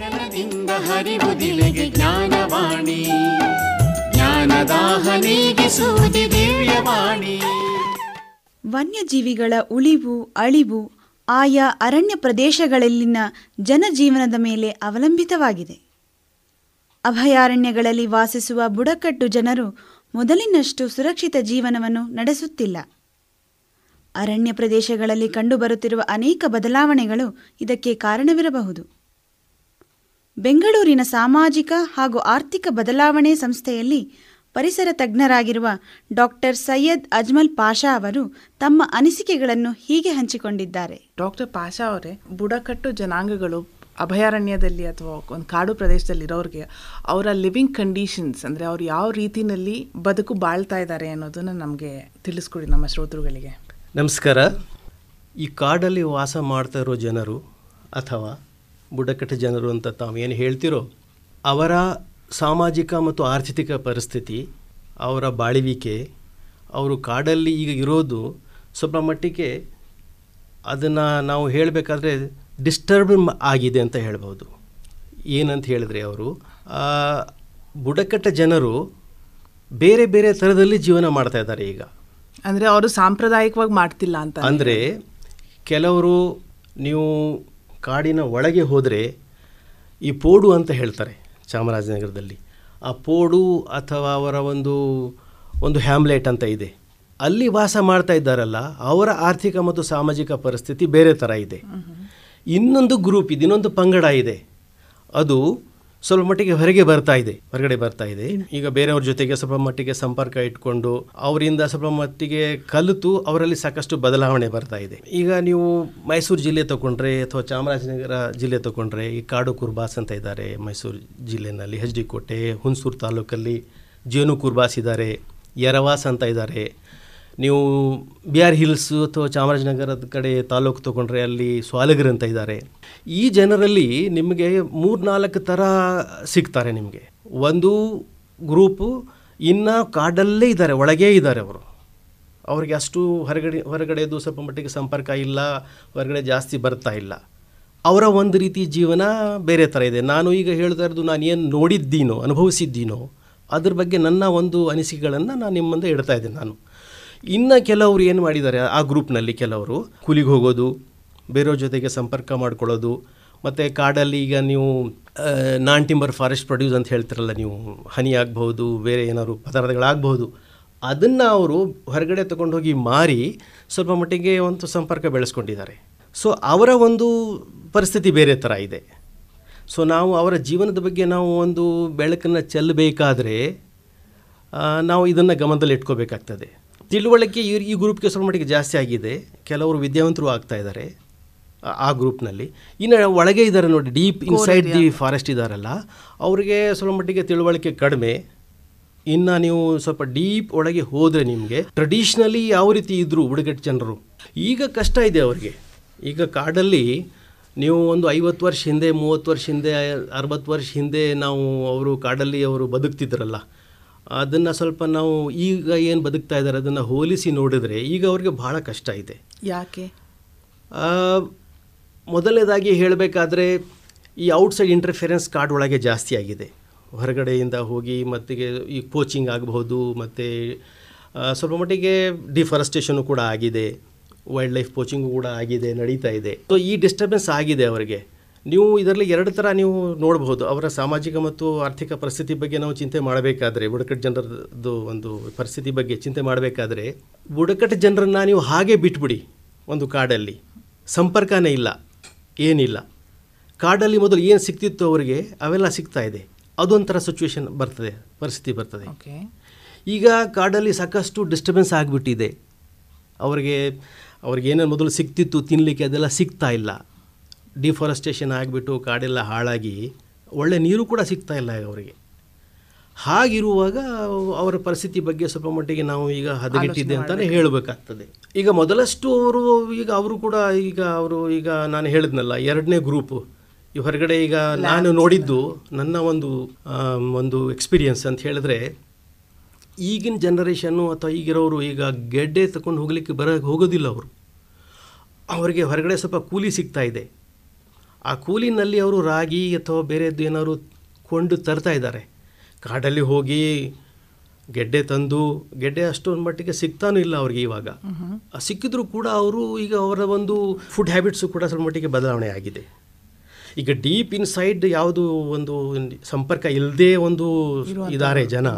ಗಗನದಿಂದ ಹರಿವುದಿಲೆಗೆ ಜ್ಞಾನವಾಣಿ. ಜ್ಞಾನದಾಹ ನೀಗಿಸುವುದಿ ದಿವ್ಯವಾಣಿ. ವನ್ಯಜೀವಿಗಳ ಉಳಿವು, ಅಳಿವು ಆಯಾ ಅರಣ್ಯ ಪ್ರದೇಶಗಳಲ್ಲಿನ ಜನಜೀವನದ ಮೇಲೆ ಅವಲಂಬಿತವಾಗಿದೆ. ಅಭಯಾರಣ್ಯಗಳಲ್ಲಿ ವಾಸಿಸುವ ಬುಡಕಟ್ಟು ಜನರು ಮೊದಲಿನಷ್ಟು ಸುರಕ್ಷಿತ ಜೀವನವನ್ನು ನಡೆಸುತ್ತಿಲ್ಲ. ಅರಣ್ಯ ಪ್ರದೇಶಗಳಲ್ಲಿ ಕಂಡುಬರುತ್ತಿರುವ ಅನೇಕ ಬದಲಾವಣೆಗಳು ಇದಕ್ಕೆ ಕಾರಣವಿರಬಹುದು. ಬೆಂಗಳೂರಿನ ಸಾಮಾಜಿಕ ಹಾಗೂ ಆರ್ಥಿಕ ಬದಲಾವಣೆ ಸಂಸ್ಥೆಯಲ್ಲಿ ಪರಿಸರ ತಜ್ಞರಾಗಿರುವ ಡಾಕ್ಟರ್ ಸೈಯದ್ ಅಜ್ಮಲ್ ಪಾಷಾ ಅವರು ತಮ್ಮ ಅನಿಸಿಕೆಗಳನ್ನು ಹೀಗೆ ಹಂಚಿಕೊಂಡಿದ್ದಾರೆ. ಡಾಕ್ಟರ್ ಪಾಷಾ ಅವರೇ ಬುಡಕಟ್ಟು ಜನಾಂಗಗಳು ಅಭಯಾರಣ್ಯದಲ್ಲಿ ಅಥವಾ ಒಂದು ಕಾಡು ಪ್ರದೇಶದಲ್ಲಿ ಇರೋರಿಗೆ ಅವರ ಲಿವಿಂಗ್ ಕಂಡೀಷನ್ಸ್ ಅಂದರೆ ಅವ್ರು ಯಾವ ರೀತಿಯಲ್ಲಿ ಬದುಕು ಬಾಳ್ತಾ ಇದ್ದಾರೆ ಅನ್ನೋದನ್ನು ನಮಗೆ ತಿಳಿಸ್ಕೊಡಿ ನಮ್ಮ ಶ್ರೋತೃಗಳಿಗೆ. ನಮಸ್ಕಾರ. ಈ ಕಾಡಲ್ಲಿ ವಾಸ ಮಾಡ್ತಾ ಇರೋ ಜನರು ಅಥವಾ ಬುಡಕಟ್ಟು ಜನರು ಅಂತ ತಾವು ಏನು ಹೇಳ್ತಿರೋ ಅವರ ಸಾಮಾಜಿಕ ಮತ್ತು ಆರ್ಥಿಕ ಪರಿಸ್ಥಿತಿ ಅವರ ಬಾಳುವಿಕೆ ಅವರು ಕಾಡಲ್ಲಿ ಈಗ ಇರೋದು ಸ್ವಲ್ಪ ಮಟ್ಟಿಗೆ ಅದನ್ನು ನಾವು ಹೇಳಬೇಕಾದ್ರೆ ಡಿಸ್ಟರ್ಬ್ ಆಗಿದೆ ಅಂತ ಹೇಳ್ಬೋದು ಏನಂತ ಹೇಳಿದ್ರೆ ಅವರು ಬುಡಕಟ್ಟ ಜನರು ಬೇರೆ ಬೇರೆ ಥರದಲ್ಲಿ ಜೀವನ ಮಾಡ್ತಾ ಇದ್ದಾರೆ ಈಗ. ಅಂದರೆ ಅವರು ಸಾಂಪ್ರದಾಯಿಕವಾಗಿ ಮಾಡ್ತಿಲ್ಲ ಅಂತ ಅಂದರೆ ಕೆಲವರು ನೀವು ಕಾಡಿನ ಒಳಗೆ ಹೋದರೆ ಈ ಪೋಡು ಅಂತ ಹೇಳ್ತಾರೆ ಚಾಮರಾಜನಗರದಲ್ಲಿ. ಆ ಪೋಡು ಅಥವಾ ಅವರ ಒಂದು ಒಂದು ಹ್ಯಾಮ್ಲೆಟ್ ಅಂತ ಇದೆ. ಅಲ್ಲಿ ವಾಸ ಮಾಡ್ತಾ ಇದ್ದಾರಲ್ಲ ಅವರ ಆರ್ಥಿಕ ಮತ್ತು ಸಾಮಾಜಿಕ ಪರಿಸ್ಥಿತಿ ಬೇರೆ ಥರ ಇದೆ. ಇನ್ನೊಂದು ಗ್ರೂಪ್ ಇದೆ ಇನ್ನೊಂದು ಪಂಗಡ ಇದೆ. ಅದು ಸ್ವಲ್ಪ ಮಟ್ಟಿಗೆ ಹೊರಗೆ ಬರ್ತಾ ಇದೆ, ಹೊರಗಡೆ ಬರ್ತಾ ಇದೆ. ಈಗ ಬೇರೆಯವ್ರ ಜೊತೆಗೆ ಸ್ವಲ್ಪ ಮಟ್ಟಿಗೆ ಸಂಪರ್ಕ ಇಟ್ಕೊಂಡು ಅವರಿಂದ ಸ್ವಲ್ಪ ಮಟ್ಟಿಗೆ ಕಲಿತು ಅವರಲ್ಲಿ ಸಾಕಷ್ಟು ಬದಲಾವಣೆ ಬರ್ತಾ ಇದೆ. ಈಗ ನೀವು ಮೈಸೂರು ಜಿಲ್ಲೆ ತಗೊಂಡ್ರೆ ಅಥವಾ ಚಾಮರಾಜನಗರ ಜಿಲ್ಲೆ ತಗೊಂಡ್ರೆ ಈ ಕಾಡು ಕುರ್ಬಾಸ್ ಅಂತ ಇದ್ದಾರೆ ಮೈಸೂರು ಜಿಲ್ಲೆನಲ್ಲಿ, ಹೆಚ್ ಡಿ ಕೋಟೆ, ಹುಣಸೂರು ತಾಲೂಕಲ್ಲಿ ಜೇನು ಕುರ್ಬಾಸ್ ಇದ್ದಾರೆ, ಯರವಾಸ್ ಅಂತ ಇದ್ದಾರೆ. ನೀವು ಬಿ ಆರ್ ಹಿಲ್ಸ್ ಅಥವಾ ಚಾಮರಾಜನಗರದ ಕಡೆ ತಾಲೂಕು ತೊಗೊಂಡ್ರೆ ಅಲ್ಲಿ ಸ್ವಾಲಗರ್ ಅಂತ ಇದ್ದಾರೆ. ಈ ಜನರಲ್ಲಿ ನಿಮಗೆ ಮೂರ್ನಾಲ್ಕು ಥರ ಸಿಗ್ತಾರೆ ನಿಮಗೆ. ಒಂದು ಗ್ರೂಪು, ಇನ್ನು ಕಾಡಲ್ಲೇ ಇದ್ದಾರೆ, ಒಳಗೇ ಇದ್ದಾರೆ ಅವರು. ಅವ್ರಿಗೆ ಅಷ್ಟು ಹೊರಗಡೆ, ಹೊರಗಡೆದು ಸ್ವಲ್ಪ ಮಟ್ಟಿಗೆ ಸಂಪರ್ಕ ಇಲ್ಲ, ಹೊರಗಡೆ ಜಾಸ್ತಿ ಬರ್ತಾ ಇಲ್ಲ. ಅವರ ಒಂದು ರೀತಿ ಜೀವನ ಬೇರೆ ಥರ ಇದೆ. ನಾನು ಈಗ ಹೇಳ್ತಾ ಇರೋದು, ನಾನು ಏನು ನೋಡಿದ್ದೀನೋ, ಅನುಭವಿಸಿದ್ದೀನೋ, ಅದ್ರ ಬಗ್ಗೆ ನನ್ನ ಒಂದು ಅನಿಸಿಕೆಗಳನ್ನು ನಾನು ನಿಮ್ಮ ಮುಂದೆ ಇಡ್ತಾ ಇದ್ದೀನಿ ನಾನು. ಇನ್ನು ಕೆಲವರು ಏನು ಮಾಡಿದ್ದಾರೆ, ಆ ಗ್ರೂಪ್ನಲ್ಲಿ ಕೆಲವರು, ಕೂಲಿಗೆ ಹೋಗೋದು, ಬೇರೆಯವ್ರ ಜೊತೆಗೆ ಸಂಪರ್ಕ ಮಾಡ್ಕೊಳ್ಳೋದು, ಮತ್ತು ಕಾಡಲ್ಲಿ ಈಗ ನೀವು ನಾನ್ ಟಿಂಬರ್ ಫಾರೆಸ್ಟ್ ಪ್ರೊಡ್ಯೂಸ್ ಅಂತ ಹೇಳ್ತಿರಲ್ಲ ನೀವು, ಹನಿ ಆಗ್ಬೋದು ಬೇರೆ ಏನಾದ್ರು ಪದಾರ್ಥಗಳಾಗ್ಬೋದು ಅದನ್ನು ಅವರು ಹೊರಗಡೆ ತಗೊಂಡೋಗಿ ಮಾರಿ ಸ್ವಲ್ಪ ಮಟ್ಟಿಗೆ ಒಂದು ಸಂಪರ್ಕ ಬೆಳೆಸ್ಕೊಂಡಿದ್ದಾರೆ. ಸೊ ಅವರ ಒಂದು ಪರಿಸ್ಥಿತಿ ಬೇರೆ ಥರ ಇದೆ. ಸೊ ನಾವು ಅವರ ಜೀವನದ ಬಗ್ಗೆ ನಾವು ಒಂದು ಬೆಳಕನ್ನು ಚೆಲ್ಲಬೇಕಾದ್ರೆ ನಾವು ಇದನ್ನು ಗಮನದಲ್ಲಿ ಇಟ್ಕೋಬೇಕಾಗ್ತದೆ ತಿಳುವಳಿಕೆ ಈ ಈ ಗ್ರೂಪ್ಗೆ ಸ್ವಲ್ಪ ಮಟ್ಟಿಗೆ ಜಾಸ್ತಿ ಆಗಿದೆ. ಕೆಲವರು ವಿದ್ಯಾವಂತರು ಆಗ್ತಾ ಇದ್ದಾರೆ ಆ- ಗ್ರೂಪ್ನಲ್ಲಿ ಇನ್ನು ಒಳಗೆ ಇದ್ದಾರೆ ನೋಡಿ ಡೀಪ್ ಇನ್ಸೈಡ್ ದಿ ಫಾರೆಸ್ಟ್ ಇದ್ದಾರಲ್ಲ ಅವರಿಗೆ ಸ್ವಲ್ಪ ಮಟ್ಟಿಗೆ ತಿಳುವಳಿಕೆ ಕಡಿಮೆ. ಇನ್ನು ನೀವು ಸ್ವಲ್ಪ ಡೀಪ್ ಒಳಗೆ ಹೋದರೆ ನಿಮಗೆ ಟ್ರೆಡಿಷ್ನಲಿ ಯಾವ ರೀತಿ ಇದ್ದರು ಬುಡಕಟ್ಟು ಜನರು. ಈಗ ಕಷ್ಟ ಇದೆ ಅವರಿಗೆ. ಈಗ ಕಾಡಲ್ಲಿ ನೀವು ಒಂದು ಐವತ್ತು ವರ್ಷ ಹಿಂದೆ ಮೂವತ್ತು ವರ್ಷ ಹಿಂದೆ ಅರವತ್ತು ವರ್ಷ ಹಿಂದೆ ನಾವು ಅವರು ಕಾಡಲ್ಲಿ ಅವರು ಬದುಕ್ತಿದ್ರಲ್ಲ ಅದನ್ನು ಸ್ವಲ್ಪ ನಾವು ಈಗ ಏನು ಬದುಕ್ತಾ ಇದ್ದಾರೆ ಅದನ್ನು ಹೋಲಿಸಿ ನೋಡಿದರೆ ಈಗ ಅವ್ರಿಗೆ ಭಾಳ ಕಷ್ಟ ಇದೆ. ಯಾಕೆ? ಮೊದಲನೇದಾಗಿ ಹೇಳಬೇಕಾದ್ರೆ ಈ ಔಟ್ಸೈಡ್ ಇಂಟರ್ಫಿರೆನ್ಸ್ ಕಾರ್ಡ್ ಒಳಗೆ ಜಾಸ್ತಿ ಆಗಿದೆ. ಹೊರಗಡೆಯಿಂದ ಹೋಗಿ ಮತ್ತೆ ಈ ಕೋಚಿಂಗ್ ಆಗಬಹುದು ಮತ್ತು ಸ್ವಲ್ಪ ಮಟ್ಟಿಗೆ ಡಿಫಾರೆಸ್ಟೇಷನು ಕೂಡ ಆಗಿದೆ ವೈಲ್ಡ್ ಲೈಫ್ ಕೋಚಿಂಗು ಕೂಡ ಆಗಿದೆ ನಡೀತಾ ಇದೆ. ಸೊ ಈ ಡಿಸ್ಟರ್ಬೆನ್ಸ್ ಆಗಿದೆ ಅವರಿಗೆ. ನೀವು ಇದರಲ್ಲಿ ಎರಡು ಥರ ನೀವು ನೋಡಬಹುದು. ಅವರ ಸಾಮಾಜಿಕ ಮತ್ತು ಆರ್ಥಿಕ ಪರಿಸ್ಥಿತಿ ಬಗ್ಗೆ ನಾವು ಚಿಂತೆ ಮಾಡಬೇಕಾದ್ರೆ ಬುಡಕಟ್ಟು ಜನರದ್ದು ಒಂದು ಪರಿಸ್ಥಿತಿ ಬಗ್ಗೆ ಚಿಂತೆ ಮಾಡಬೇಕಾದ್ರೆ ಬುಡಕಟ್ಟು ಜನರನ್ನು ನೀವು ಹಾಗೆ ಬಿಟ್ಬಿಡಿ ಒಂದು ಕಾಡಲ್ಲಿ. ಸಂಪರ್ಕನೇ ಇಲ್ಲ ಏನಿಲ್ಲ. ಕಾಡಲ್ಲಿ ಮೊದಲು ಏನು ಸಿಗ್ತಿತ್ತು ಅವರಿಗೆ ಅವೆಲ್ಲ ಸಿಗ್ತಾ ಇದೆ. ಅದೊಂಥರ ಸಿಚುವೇಶನ್ ಬರ್ತದೆ ಪರಿಸ್ಥಿತಿ ಬರ್ತದೆ. ಈಗ ಕಾಡಲ್ಲಿ ಸಾಕಷ್ಟು ಡಿಸ್ಟರ್ಬೆನ್ಸ್ ಆಗಿಬಿಟ್ಟಿದೆ. ಅವರಿಗೆ ಅವ್ರಿಗೆ ಏನೇನು ಮೊದಲು ಸಿಗ್ತಿತ್ತು ತಿನ್ನಲಿಕ್ಕೆ ಅದೆಲ್ಲ ಸಿಗ್ತಾ ಇಲ್ಲ. ಡಿಫಾರೆಸ್ಟೇಷನ್ ಆಗಿಬಿಟ್ಟು ಕಾಡೆಲ್ಲ ಹಾಳಾಗಿ ಒಳ್ಳೆ ನೀರು ಕೂಡ ಸಿಗ್ತಾ ಇಲ್ಲ ಅವರಿಗೆ. ಹಾಗಿರುವಾಗ ಅವರ ಪರಿಸ್ಥಿತಿ ಬಗ್ಗೆ ಸ್ವಲ್ಪ ಮಟ್ಟಿಗೆ ನಾವು ಈಗ ಹದಗೆಟ್ಟಿದ್ದೆ ಅಂತಲೇ ಹೇಳಬೇಕಾಗ್ತದೆ. ಈಗ ಮೊದಲಷ್ಟು ಅವರು ಈಗ ಅವರು ಕೂಡ ಈಗ ಅವರು ಈಗ ನಾನು ಹೇಳಿದ್ನಲ್ಲ ಎರಡನೇ ಗ್ರೂಪು. ಈ ಹೊರಗಡೆ ಈಗ ನಾನು ನೋಡಿದ್ದು ನನ್ನ ಒಂದು ಒಂದು ಎಕ್ಸ್ಪೀರಿಯನ್ಸ್ ಅಂತ ಹೇಳಿದ್ರೆ ಈಗಿನ ಜನ್ರೇಷನ್ನು ಅಥವಾ ಈಗಿರೋರು ಈಗ ಗೆಡ್ಡೆ ತಗೊಂಡು ಹೋಗಲಿಕ್ಕೆ ಬರ ಹೋಗೋದಿಲ್ಲ ಅವರು. ಅವರಿಗೆ ಹೊರಗಡೆ ಸ್ವಲ್ಪ ಕೂಲಿ ಸಿಗ್ತಾ ಇದೆ. ಆ ಕೂಲಿನಲ್ಲಿ ಅವರು ರಾಗಿ ಅಥವಾ ಬೇರೆದ್ದು ಏನಾದ್ರು ಕೊಂಡು ತರ್ತಾ ಇದ್ದಾರೆ. ಕಾಡಲ್ಲಿ ಹೋಗಿ ಗೆಡ್ಡೆ ತಂದು ಗೆಡ್ಡೆ ಅಷ್ಟೊಂದು ಮಟ್ಟಿಗೆ ಸಿಗ್ತಾನೂ ಇಲ್ಲ ಅವ್ರಿಗೆ ಇವಾಗ. ಸಿಕ್ಕಿದ್ರೂ ಕೂಡ ಅವರು ಈಗ ಅವರ ಒಂದು ಫುಡ್ ಹ್ಯಾಬಿಟ್ಸು ಕೂಡ ಸ್ವಲ್ಪ ಮಟ್ಟಿಗೆ ಬದಲಾವಣೆ ಆಗಿದೆ. ಈಗ ಡೀಪ್ ಇನ್ಸೈಡ್ ಯಾವುದು ಒಂದು ಸಂಪರ್ಕ ಇಲ್ಲದೆ ಒಂದು ಇದ್ದಾರೆ ಜನ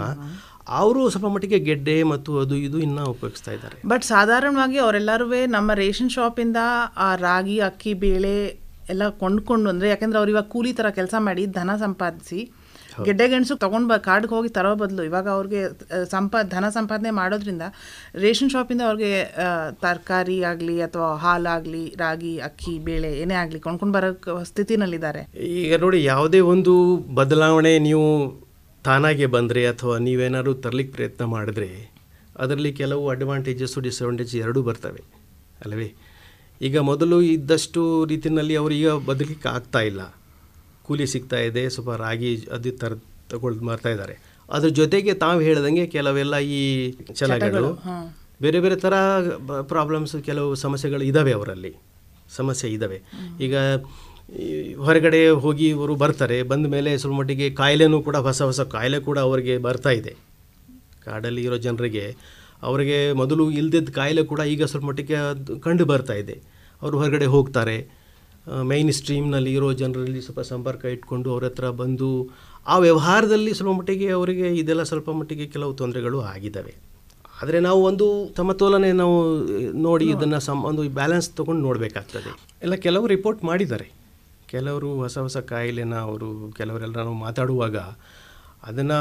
ಅವರು ಸ್ವಲ್ಪ ಮಟ್ಟಿಗೆ ಗೆಡ್ಡೆ ಮತ್ತು ಅದು ಇದು ಇನ್ನೂ ಉಪಯೋಗಿಸ್ತಾ ಇದ್ದಾರೆ. ಬಟ್ ಸಾಧಾರಣವಾಗಿ ಅವರೆಲ್ಲರೂ ನಮ್ಮ ರೇಷನ್ ಶಾಪಿಂದ ಆ ರಾಗಿ ಅಕ್ಕಿ ಬೇಳೆ ಎಲ್ಲ ಕೊಂಡ್ಕೊಂಡು ಅಂದರೆ ಯಾಕೆಂದರೆ ಅವ್ರು ಇವಾಗ ಕೂಲಿ ಥರ ಕೆಲಸ ಮಾಡಿ ಧನ ಸಂಪಾದಿಸಿ ಗೆಡ್ಡೆ ಗೆಣಸು ತೊಗೊಂಡು ಬ ಕಾರ್ಡ್ಗೆ ಹೋಗಿ ತರೋ ಬದಲು ಇವಾಗ ಅವ್ರಿಗೆ ಸಂಪಾ ಧನ ಸಂಪಾದನೆ ಮಾಡೋದ್ರಿಂದ ರೇಷನ್ ಶಾಪಿಂದ ಅವ್ರಿಗೆ ತರಕಾರಿ ಆಗಲಿ ಅಥವಾ ಹಾಲಾಗಲಿ ರಾಗಿ ಅಕ್ಕಿ ಬೇಳೆ ಏನೇ ಆಗಲಿ ಕೊಂಡ್ಕೊಂಡು ಬರೋ ಸ್ಥಿತಿನಲ್ಲಿದ್ದಾರೆ. ಈಗ ನೋಡಿ ಯಾವುದೇ ಒಂದು ಬದಲಾವಣೆ ನೀವು ತಾನಾಗೆ ಬಂದರೆ ಅಥವಾ ನೀವೇನಾದ್ರು ತರಲಿಕ್ಕೆ ಪ್ರಯತ್ನ ಮಾಡಿದ್ರೆ ಅದರಲ್ಲಿ ಕೆಲವು ಅಡ್ವಾಂಟೇಜಸ್ಸು ಡಿಸ್ಅಡ್ವಾಂಟೇಜ್ ಎರಡೂ ಬರ್ತವೆ ಅಲ್ಲವೇ ಈಗ ಮೊದಲು ಇದ್ದಷ್ಟು ರೀತಿಯಲ್ಲಿ ಅವರು ಈಗ ಬದುಕಲಿಕ್ಕೆ ಆಗ್ತಾ ಇಲ್ಲ. ಕೂಲಿ ಸಿಗ್ತಾ ಇದೆ ಸ್ವಲ್ಪ ರಾಗಿ ಅದು ತರ ತಗೊಳ್ದು ಮಾಡ್ತಾ ಇದ್ದಾರೆ. ಅದ್ರ ಜೊತೆಗೆ ತಾವು ಹೇಳ್ದಂಗೆ ಕೆಲವೆಲ್ಲ ಈ ಛಲಗಳು ಬೇರೆ ಬೇರೆ ಥರ ಪ್ರಾಬ್ಲಮ್ಸ್ ಕೆಲವು ಸಮಸ್ಯೆಗಳು ಇದ್ದಾವೆ ಅವರಲ್ಲಿ. ಸಮಸ್ಯೆ ಇದ್ದಾವೆ ಈಗ ಹೊರಗಡೆ ಹೋಗಿ ಇವರು ಬರ್ತಾರೆ ಬಂದ ಮೇಲೆ ಸ್ವಲ್ಪ ಮಟ್ಟಿಗೆ ಕಾಯಿಲೆನೂ ಕೂಡ ಹೊಸ ಹೊಸ ಕಾಯಿಲೆ ಕೂಡ ಅವರಿಗೆ ಬರ್ತಾ ಇದೆ. ಕಾಡಲ್ಲಿ ಇರೋ ಜನರಿಗೆ ಅವರಿಗೆ ಮೊದಲು ಇಲ್ದಿದ್ದ ಕಾಯಿಲೆ ಕೂಡ ಈಗ ಸ್ವಲ್ಪ ಮಟ್ಟಿಗೆ ಕಂಡು ಬರ್ತಾ ಇದೆ. ಅವರು ಹೊರಗಡೆ ಹೋಗ್ತಾರೆ. ಮೈನ್ ಸ್ಟ್ರೀಮ್ನಲ್ಲಿ ಇರೋ ಜನರಲ್ಲಿ ಸ್ವಲ್ಪ ಸಂಪರ್ಕ ಇಟ್ಕೊಂಡು ಅವ್ರ ಹತ್ರ ಬಂದು ಆ ವ್ಯವಹಾರದಲ್ಲಿ ಸ್ವಲ್ಪ ಮಟ್ಟಿಗೆ ಅವರಿಗೆ ಇದೆಲ್ಲ ಸ್ವಲ್ಪ ಮಟ್ಟಿಗೆ ಕೆಲವು ತೊಂದರೆಗಳು ಆಗಿದ್ದಾವೆ. ಆದರೆ ನಾವು ಒಂದು ಸಮತೋಲನೆ ನಾವು, ನೋಡಿ ಇದನ್ನು ಸಮ ಒಂದು ಬ್ಯಾಲೆನ್ಸ್ ತೊಗೊಂಡು ನೋಡಬೇಕಾಗ್ತದೆ. ಎಲ್ಲ ಕೆಲವರು ರಿಪೋರ್ಟ್ ಮಾಡಿದ್ದಾರೆ. ಕೆಲವರು ಹೊಸ ಹೊಸ ಕಾಯಿಲೆನ ಅವರು ಕೆಲವರೆಲ್ಲ ನಾವು ಮಾತಾಡುವಾಗ ಅದನ್ನು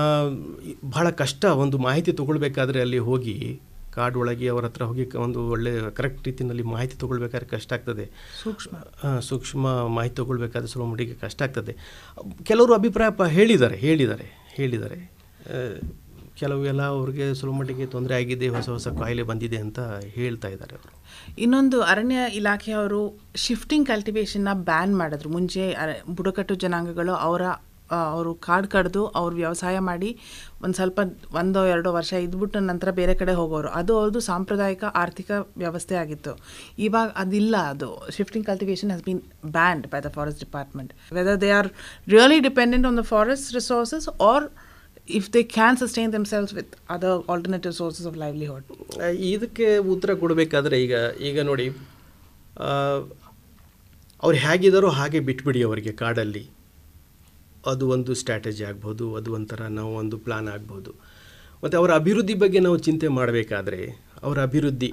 ಬಹಳ ಕಷ್ಟ ಒಂದು ಮಾಹಿತಿ ತೊಗೊಳ್ಬೇಕಾದ್ರೆ ಅಲ್ಲಿ ಹೋಗಿ ಕಾಡೊಳಗೆ ಅವ್ರ ಹತ್ರ ಹೋಗಿ ಒಂದು ಒಳ್ಳೆ ಕರೆಕ್ಟ್ ರೀತಿಯಲ್ಲಿ ಮಾಹಿತಿ ತೊಗೊಳ್ಬೇಕಾದ್ರೆ ಕಷ್ಟ ಆಗ್ತದೆ. ಸೂಕ್ಷ್ಮ. ಸೂಕ್ಷ್ಮ ಮಾಹಿತಿ ತಗೊಳ್ಬೇಕಾದ್ರೆ ಸ್ವಲ್ಪ ಮಟ್ಟಿಗೆ ಕಷ್ಟ ಆಗ್ತದೆ. ಕೆಲವರು ಅಭಿಪ್ರಾಯ ಪ- ಹೇಳಿದ್ದಾರೆ ಹೇಳಿದ್ದಾರೆ. ಹೇಳಿದ್ದಾರೆ ಕೆಲವು ಎಲ್ಲ ಅವ್ರಿಗೆ ಸ್ವಲ್ಪ ಮಟ್ಟಿಗೆ ತೊಂದರೆ ಆಗಿದೆ ಹೊಸ ಹೊಸ ಕಾಯಿಲೆ ಬಂದಿದೆ ಅಂತ ಹೇಳ್ತಾ ಇದ್ದಾರೆ ಅವರು. ಇನ್ನೊಂದು ಅರಣ್ಯ ಇಲಾಖೆಯವರು ಶಿಫ್ಟಿಂಗ್ ಕಲ್ಟಿವೇಶನ್ನ ಬ್ಯಾನ್ ಮಾಡಿದ್ರು. ಮುಂಚೆ ಬುಡಕಟ್ಟು ಜನಾಂಗಗಳು ಅವರ ಅವರು ಕಾಡು ಕಡ್ದು ಅವ್ರು ವ್ಯವಸಾಯ ಮಾಡಿ ಒಂದು ಸ್ವಲ್ಪ ಒಂದೋ ಎರಡೋ ವರ್ಷ ಇದ್ಬಿಟ್ಟು ನಂತರ ಬೇರೆ ಕಡೆ ಹೋಗೋರು. ಅದು ಅವ್ರದ್ದು ಸಾಂಪ್ರದಾಯಿಕ ಆರ್ಥಿಕ ವ್ಯವಸ್ಥೆ ಆಗಿತ್ತು. ಇವಾಗ ಅದಿಲ್ಲ ಅದು. Shifting cultivation has been banned by the forest department whether they are really dependent on the forest resources or if they can sustain themselves with other alternative sources of livelihood ಇದಕ್ಕೆ ಉತ್ತರ ಕೊಡಬೇಕಾದ್ರೆ ಈಗ ಈಗ ನೋಡಿ ಅವ್ರು ಹೇಗಿದ್ದಾರೋ ಹಾಗೆ ಬಿಟ್ಬಿಡಿ ಅವರಿಗೆ ಕಾಡಲ್ಲಿ. ಅದು ಒಂದು ಸ್ಟ್ರಾಟಜಿ ಆಗ್ಬೋದು, ಅದು ಒಂಥರ ನಾವು ಒಂದು ಪ್ಲಾನ್ ಆಗ್ಬೋದು. ಮತ್ತು ಅವರ ಅಭಿವೃದ್ಧಿ ಬಗ್ಗೆ ನಾವು ಚಿಂತೆ ಮಾಡಬೇಕಾದ್ರೆ, ಅವರ ಅಭಿವೃದ್ಧಿ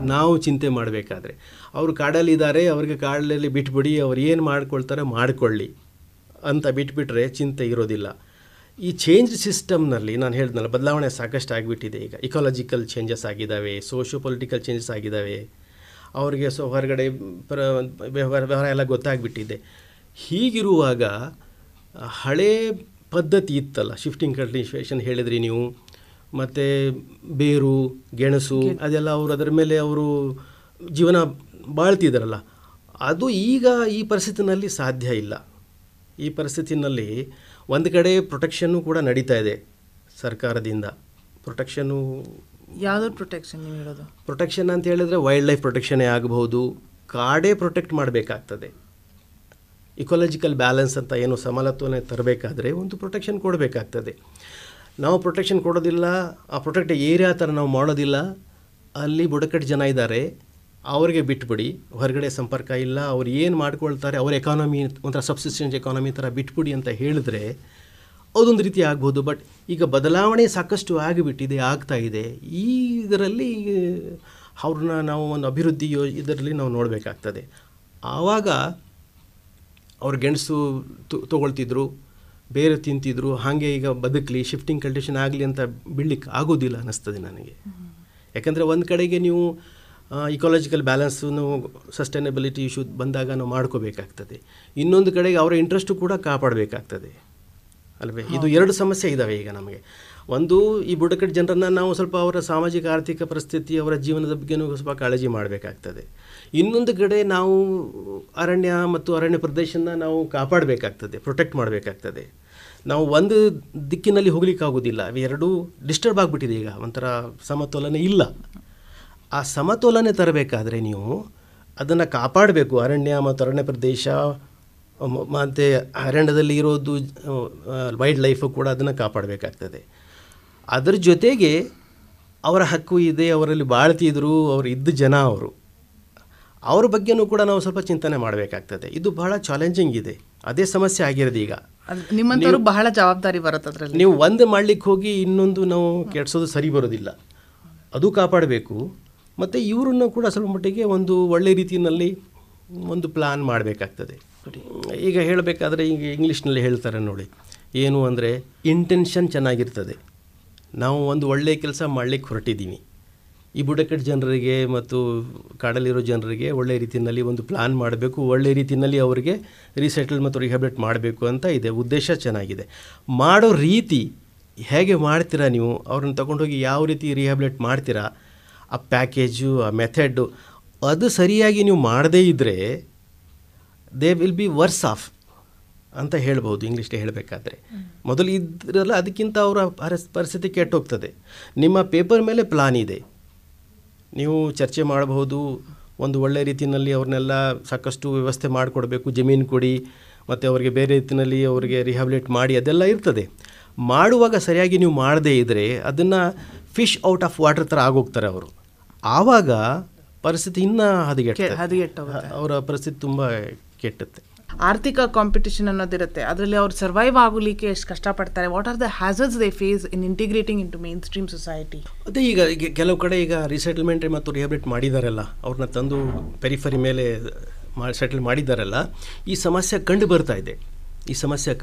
ನಾವು ಚಿಂತೆ ಮಾಡಬೇಕಾದ್ರೆ, ಅವರು ಕಾಡಲ್ಲಿದ್ದಾರೆ, ಅವ್ರಿಗೆ ಕಾಡಲ್ಲಿ ಬಿಟ್ಬಿಡಿ, ಅವ್ರು ಏನು ಮಾಡ್ಕೊಳ್ತಾರೆ ಮಾಡಿಕೊಳ್ಳಿ ಅಂತ ಬಿಟ್ಬಿಟ್ರೆ ಚಿಂತೆ ಇರೋದಿಲ್ಲ. ಈ ಚೇಂಜ್ ಸಿಸ್ಟಮ್ನಲ್ಲಿ ನಾನು ಹೇಳಿದ್ನಲ್ಲ, ಬದಲಾವಣೆ ಸಾಕಷ್ಟು ಆಗಿಬಿಟ್ಟಿದೆ ಈಗ. ಇಕಾಲಜಿಕಲ್ ಚೇಂಜಸ್ ಆಗಿದ್ದಾವೆ ಸೋಷಿಯೋ ಪೊಲಿಟಿಕಲ್ ಚೇಂಜಸ್ ಆಗಿದ್ದಾವೆ. ಅವ್ರಿಗೆ ಸೊ ಹೊರಗಡೆ ವ್ಯವಹಾರ ಎಲ್ಲ ಗೊತ್ತಾಗ್ಬಿಟ್ಟಿದೆ. ಹೀಗಿರುವಾಗ ಹಳೇ ಪದ್ಧತಿ ಇತ್ತಲ್ಲ ಶಿಫ್ಟಿಂಗ್ ಕಲ್ಟಿವೇಷನ್ ಹೇಳಿದ್ರಿ ನೀವು. ಮತ್ತು ಬೇರು ಗೆಣಸು ಅದೆಲ್ಲ ಅವರು ಅದರ ಮೇಲೆ ಅವರು ಜೀವನ ಬಾಳ್ತಿದ್ದಾರಲ್ಲ ಅದು ಈಗ ಈ ಪರಿಸ್ಥಿತಿನಲ್ಲಿ ಸಾಧ್ಯ ಇಲ್ಲ. ಈ ಪರಿಸ್ಥಿತಿನಲ್ಲಿ ಒಂದು ಕಡೆ ಪ್ರೊಟೆಕ್ಷನ್ನು ಕೂಡ ನಡೀತಾ ಇದೆ ಸರ್ಕಾರದಿಂದ. ಪ್ರೊಟೆಕ್ಷನ್ನು ಯಾವುದು ಪ್ರೊಟೆಕ್ಷನ್ ನೀವು ಹೇಳೋದು? ಪ್ರೊಟೆಕ್ಷನ್ ಅಂತ ಹೇಳಿದ್ರೆ ವೈಲ್ಡ್ ಲೈಫ್ ಪ್ರೊಟೆಕ್ಷನೇ ಆಗಬಹುದು. ಕಾಡೇ ಪ್ರೊಟೆಕ್ಟ್ ಮಾಡಬೇಕಾಗ್ತದೆ. ಇಕೊಲಾಜಿಕಲ್ ಬ್ಯಾಲೆನ್ಸ್ ಅಂತ ಏನು ಸಮತೋಲನೆ ತರಬೇಕಾದ್ರೆ ಒಂದು ಪ್ರೊಟೆಕ್ಷನ್ ಕೊಡಬೇಕಾಗ್ತದೆ. ನಾವು ಪ್ರೊಟೆಕ್ಷನ್ ಕೊಡೋದಿಲ್ಲ, ಆ ಪ್ರೊಟೆಕ್ಟ್ ಏರಿಯಾ ಥರ ನಾವು ಮಾಡೋದಿಲ್ಲ. ಅಲ್ಲಿ ಬುಡಕಟ್ಟು ಜನ ಇದ್ದಾರೆ, ಅವರಿಗೆ ಬಿಟ್ಬಿಡಿ. ಹೊರಗಡೆ ಸಂಪರ್ಕ ಇಲ್ಲ, ಅವ್ರು ಏನು ಮಾಡ್ಕೊಳ್ತಾರೆ, ಅವ್ರ ಎಕಾನಮಿ ಒಂಥರ ಸಬ್ಸಿಸ್ಟೆನ್ಸ್ ಎಕಾನಮಿ ಥರ ಬಿಟ್ಬಿಡಿ ಅಂತ ಹೇಳಿದ್ರೆ ಅದೊಂದು ರೀತಿ ಆಗ್ಬೋದು. ಬಟ್ ಈಗ ಬದಲಾವಣೆ ಸಾಕಷ್ಟು ಆಗಿಬಿಟ್ಟಿದೆ, ಆಗ್ತಾ ಇದೆ. ಈ ಇದರಲ್ಲಿ ಅವ್ರನ್ನ ನಾವು ಒಂದು ಅಭಿವೃದ್ಧಿ ಇದರಲ್ಲಿ ನಾವು ನೋಡಬೇಕಾಗ್ತದೆ. ಆವಾಗ ಅವ್ರು ಗೆಣಸು ತು- ತೊಗೊಳ್ತಿದ್ರು ಬೇರೆ ತಿಂತಿದ್ರು ಹಾಗೆ ಈಗ ಬದುಕಲಿ ಶಿಫ್ಟಿಂಗ್ ಕಂಡೀಷನ್ ಆಗಲಿ ಅಂತ ಬಿಡ್ಲಿಕ್ಕೆ ಆಗೋದಿಲ್ಲ ಅನ್ನಿಸ್ತದೆ ನನಗೆ. ಯಾಕಂದರೆ ಒಂದು ಕಡೆಗೆ ನೀವು ಇಕಾಲಜಿಕಲ್ ಬ್ಯಾಲೆನ್ಸನ್ನು ಸಸ್ಟೈನಬಿಲಿಟಿ ಇಶ್ಯೂ ಬಂದಾಗ ನಾವು ಮಾಡ್ಕೋಬೇಕಾಗ್ತದೆ. ಇನ್ನೊಂದು ಕಡೆಗೆ ಅವರ ಇಂಟ್ರೆಸ್ಟು ಕೂಡ ಕಾಪಾಡಬೇಕಾಗ್ತದೆ. ಅಲ್ವೇ? ಇದು ಎರಡು ಸಮಸ್ಯೆ ಇದ್ದಾವೆ ಈಗ ನಮಗೆ. ಒಂದು ಈ ಬುಡಕಟ್ಟು ಜನರನ್ನು ನಾವು ಸ್ವಲ್ಪ ಅವರ ಸಾಮಾಜಿಕ ಆರ್ಥಿಕ ಪರಿಸ್ಥಿತಿ ಅವರ ಜೀವನದ ಬಗ್ಗೆನೂ ಸ್ವಲ್ಪ ಕಾಳಜಿ ಮಾಡಬೇಕಾಗ್ತದೆ. ಇನ್ನೊಂದು ಕಡೆ ನಾವು ಅರಣ್ಯ ಮತ್ತು ಅರಣ್ಯ ಪ್ರದೇಶನ ನಾವು ಕಾಪಾಡಬೇಕಾಗ್ತದೆ ಪ್ರೊಟೆಕ್ಟ್ ಮಾಡಬೇಕಾಗ್ತದೆ. ನಾವು ಒಂದು ದಿಕ್ಕಿನಲ್ಲಿ ಹೋಗ್ಲಿಕ್ಕಾಗೋದಿಲ್ಲ ಇವೆರಡೂ ಡಿಸ್ಟರ್ಬ್ ಆಗಿಬಿಟ್ಟಿದೆ ಈಗ, ಒಂಥರ ಸಮತೋಲನೆ ಇಲ್ಲ. ಆ ಸಮತೋಲನೆ ತರಬೇಕಾದ್ರೆ ನೀವು ಅದನ್ನು ಕಾಪಾಡಬೇಕು. ಅರಣ್ಯ ಮತ್ತು ಅರಣ್ಯ ಪ್ರದೇಶ ಮತ್ತು ಅರಣ್ಯದಲ್ಲಿ ಇರೋದು ವೈಲ್ಡ್ ಲೈಫು ಕೂಡ ಅದನ್ನು ಕಾಪಾಡಬೇಕಾಗ್ತದೆ. ಅದರ ಜೊತೆಗೆ ಅವರ ಹಕ್ಕು ಇದೆ, ಅವರಲ್ಲಿ ಬಾಳ್ತಿದ್ರು ಅವರು ಇದ್ದ ಜನ ಅವರು. ಅವ್ರ ಬಗ್ಗೆನೂ ಕೂಡ ನಾವು ಸ್ವಲ್ಪ ಚಿಂತನೆ ಮಾಡಬೇಕಾಗ್ತದೆ. ಇದು ಬಹಳ ಚಾಲೆಂಜಿಂಗ್ ಇದೆ. ಅದೇ ಸಮಸ್ಯೆ ಆಗಿರೋದು ಈಗ. ನಿಮ್ಮಂತವರು ನಿಮ್ಮಂಥವ್ರು ಬಹಳ ಜವಾಬ್ದಾರಿ ಬರುತ್ತೆ ಅದರಲ್ಲಿ. ನೀವು ಒಂದು ಮಾಡ್ಲಿಕ್ಕೆ ಹೋಗಿ ಇನ್ನೊಂದು ನಾವು ಕೆಡ್ಸೋದು ಸರಿ ಬರೋದಿಲ್ಲ. ಅದು ಕಾಪಾಡಬೇಕು. ಮತ್ತು ಇವರನ್ನು ಕೂಡ ಸ್ವಲ್ಪ ಮಟ್ಟಿಗೆ ಒಂದು ಒಳ್ಳೆ ರೀತಿಯಲ್ಲಿ ಒಂದು ಪ್ಲಾನ್ ಮಾಡಬೇಕಾಗ್ತದೆ. ಈಗ ಹೇಳಬೇಕಾದ್ರೆ ಈಗ ಇಂಗ್ಲೀಷ್ನಲ್ಲಿ ಹೇಳ್ತಾರೆ ನೋಡಿ. ಏನು ಅಂದರೆ ಇಂಟೆನ್ಷನ್ ಚೆನ್ನಾಗಿರ್ತದೆ. ನಾವು ಒಂದು ಒಳ್ಳೆಯ ಕೆಲಸ ಮಾಡಲಿಕ್ಕೆ ಹೊರಟಿದ್ದೀವಿ ಈ ಬುಡಕಟ್ಟು ಜನರಿಗೆ ಮತ್ತು ಕಾಡಲ್ಲಿರೋ ಜನರಿಗೆ ಒಳ್ಳೆ ರೀತಿಯಲ್ಲಿ ಒಂದು ಪ್ಲಾನ್ ಮಾಡಬೇಕು, ಒಳ್ಳೆ ರೀತಿಯಲ್ಲಿ ಅವರಿಗೆ ರೀಸೆಟಲ್ ಮತ್ತು ರಿಹ್ಯಾಬಿಲೇಟ್ ಮಾಡಬೇಕು ಅಂತ ಇದೆ. ಉದ್ದೇಶ ಚೆನ್ನಾಗಿದೆ. ಮಾಡೋ ರೀತಿ ಹೇಗೆ ಮಾಡ್ತೀರಾ ನೀವು? ಅವ್ರನ್ನ ತಗೊಂಡೋಗಿ ಯಾವ ರೀತಿ ರಿಹ್ಯಾಬಿಲೇಟ್ ಮಾಡ್ತೀರಾ? ಆ ಪ್ಯಾಕೇಜು ಆ ಮೆಥಡು ಅದು ಸರಿಯಾಗಿ ನೀವು ಮಾಡದೇ ಇದ್ದರೆ they will be worse off ಅಂತ ಹೇಳ್ಬೋದು, ಇಂಗ್ಲೀಷ್ಗೆ ಹೇಳಬೇಕಾದ್ರೆ. ಮೊದಲು ಇದ್ರಲ್ಲ ಅದಕ್ಕಿಂತ ಅವರ ಪರಿಸ್ ಪರಿಸ್ಥಿತಿ ಕೆಟ್ಟೋಗ್ತದೆ. ನಿಮ್ಮ ಪೇಪರ್ ಮೇಲೆ ಪ್ಲಾನ್ ಇದೆ. ನೀವು ಚರ್ಚೆ ಮಾಡಬಹುದು. ಒಂದು ಒಳ್ಳೆ ರೀತಿಯಲ್ಲಿ ಅವ್ರನ್ನೆಲ್ಲ ಸಾಕಷ್ಟು ವ್ಯವಸ್ಥೆ ಮಾಡಿಕೊಡ್ಬೇಕು. ಜಮೀನು ಕೊಡಿ ಮತ್ತು ಅವರಿಗೆ ಬೇರೆ ರೀತಿಯಲ್ಲಿ ಅವರಿಗೆ ರಿಹ್ಯಾಬಿಲೇಟ್ ಮಾಡಿ ಅದೆಲ್ಲ ಇರ್ತದೆ. ಮಾಡುವಾಗ ಸರಿಯಾಗಿ ನೀವು ಮಾಡದೇ ಇದ್ದರೆ ಅದನ್ನು ಫಿಶ್ ಔಟ್ ಆಫ್ ವಾಟರ್ ಥರ ಆಗೋಗ್ತಾರೆ ಅವರು. ಆವಾಗ ಪರಿಸ್ಥಿತಿ ಇನ್ನೂ ಹದಗೆಟ್ಟ ಹದಗೆಟ್ಟೋಗುತ್ತೆ. ಅವರ ಪರಿಸ್ಥಿತಿ ತುಂಬ ಕೆಟ್ಟುತ್ತೆ. ಆರ್ಥಿಕ ಕಾಂಪಿಟಿಷನ್ ಅನ್ನೋದಿರುತ್ತೆ. ಅದರಲ್ಲಿ ಅವ್ರು ಸರ್ವೈವ್ ಆಗಲಿಕ್ಕೆ ಎಷ್ಟು ಕಷ್ಟಪಡ್ತಾರೆ? What are the hassles they face in integrating into mainstream society ಅದೇ ಈಗ ಕೆಲವು ಕಡೆ ಈಗ ರಿಸೆಟಲ್ಮೆಂಟ್ ಮತ್ತು ರಿಹ್ಯಾಬಿಲೇಟ್ ಮಾಡಿದಾರಲ್ಲ, ಅವ್ರನ್ನ ತಂದು ಪೆರಿಫರಿ ಮೇಲೆ ಸೆಟಲ್ ಮಾಡಿದ್ದಾರಲ್ಲ ಈ ಸಮಸ್ಯೆ ಕಂಡು ಬರ್ತಾ ಇದೆ. ಈ ಸಮಸ್ಯೆ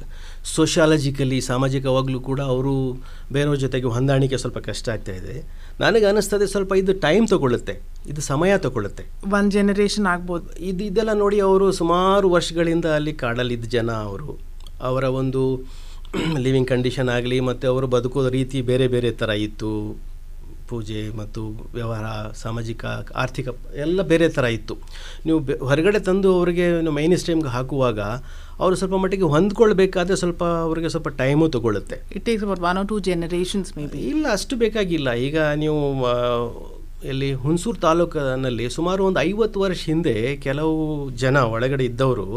ಸೋಷಿಯಾಲಜಿಕಲಿ ಸಾಮಾಜಿಕವಾಗಲೂ ಕೂಡ ಅವರು ಬೇರೆಯವ್ರ ಜೊತೆಗೆ ಹೊಂದಾಣಿಕೆ ಸ್ವಲ್ಪ ಕಷ್ಟ ಆಗ್ತಾ ಇದೆ. ನನಗೆ ಅನ್ನಿಸ್ತದೆ ಸ್ವಲ್ಪ ಇದು ಟೈಮ್ ತಗೊಳ್ಳುತ್ತೆ ಇದು ಸಮಯ ತಗೊಳ್ಳುತ್ತೆ. ಒಂದು ಜನರೇಷನ್ ಆಗ್ಬೋದು. ಇದು ಇದೆಲ್ಲ ನೋಡಿ ಅವರು ಸುಮಾರು ವರ್ಷಗಳಿಂದ ಅಲ್ಲಿ ಕಾಡಲ್ಲಿದ್ದ ಜನ ಅವರು. ಅವರ ಒಂದು ಲಿವಿಂಗ್ ಕಂಡೀಷನ್ ಆಗಲಿ ಮತ್ತು ಅವರು ಬದುಕೋ ರೀತಿ ಬೇರೆ ಬೇರೆ ಥರ ಇತ್ತು. ಪೂಜೆ ಮತ್ತು ವ್ಯವಹಾರ ಸಾಮಾಜಿಕ ಆರ್ಥಿಕ ಎಲ್ಲ ಬೇರೆ ಥರ ಇತ್ತು. ನೀವು ಹೊರಗಡೆ ತಂದು ಅವರಿಗೆ ಮೈನ್ ಸ್ಟ್ರೀಮ್ಗೆ ಹಾಕುವಾಗ ಅವರು ಸ್ವಲ್ಪ ಮಟ್ಟಿಗೆ ಹೊಂದ್ಕೊಳ್ಬೇಕಾದ್ರೆ ಸ್ವಲ್ಪ ಅವರಿಗೆ ಸ್ವಲ್ಪ time ತಗೊಳ್ಳುತ್ತೆ it takes about one or two generations maybe ಇಲ್ಲ ಅಷ್ಟು ಬೇಕಾಗಿಲ್ಲ. ಈಗ ನೀವು ಇಲ್ಲಿ ಹುಣಸೂರು ತಾಲೂಕಿನಲ್ಲಿ ಸುಮಾರು ಒಂದು ಐವತ್ತು ವರ್ಷ ಹಿಂದೆ ಕೆಲವು ಜನ ಒಳಗಡೆ ಇದ್ದವರು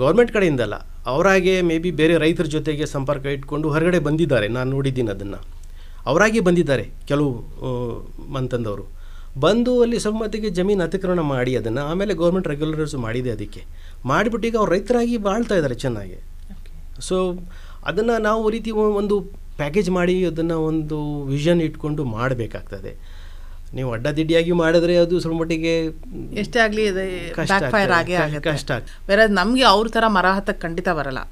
ಗೌರ್ಮೆಂಟ್ ಕಡೆಯಿಂದಲ್ಲ ಅವರಾಗೆ ಮೇ ಬಿ ಬೇರೆ ರೈತರ ಜೊತೆಗೆ ಸಂಪರ್ಕ ಇಟ್ಕೊಂಡು ಹೊರಗಡೆ ಬಂದಿದ್ದಾರೆ. ನಾನು ನೋಡಿದ್ದೀನಿ ಅದನ್ನು. ಅವರಾಗೆ ಬಂದಿದ್ದಾರೆ ಕೆಲವು ಮಂತಂದವರು. ಬಂದು ಅಲ್ಲಿ ಸ್ವಲ್ಪ ಮಟ್ಟಿಗೆ ಜಮೀನು ಅತಿಕ್ರಮಣ ಮಾಡಿ ಅದನ್ನು ಆಮೇಲೆ ಗೌರ್ಮೆಂಟ್ ರೆಗ್ಯುಲರ್ಸ್ ಮಾಡಿದೆ ಅದಕ್ಕೆ. ಮಾಡಿಬಿಟ್ಟು ಈಗ ಅವ್ರು ರೈತರಾಗಿ ಬಾಳ್ತಾ ಇದ್ದಾರೆ ಚೆನ್ನಾಗಿ. ಸೊ ಅದನ್ನು ನಾವು ರೀತಿ ಒಂದು ಪ್ಯಾಕೇಜ್ ಮಾಡಿ ಅದನ್ನು ಒಂದು ವಿಷನ್ ಇಟ್ಕೊಂಡು ಮಾಡಬೇಕಾಗ್ತದೆ. ನೀವು ಅಡ್ಡದಿಡ್ಡಿಯಾಗಿ ಮಾಡಿದ್ರೆ ಅದು ಸ್ವಲ್ಪ ಮಟ್ಟಿಗೆ ಎಷ್ಟೇ ಆಗಲಿ ಕಷ್ಟ ಕಷ್ಟ. ಬೇರೆ ನಮಗೆ ಅವ್ರ ಥರ ಮರ ಹತ್ತಕ್ಕೆ ಖಂಡಿತ ಬರಲ್ಲ.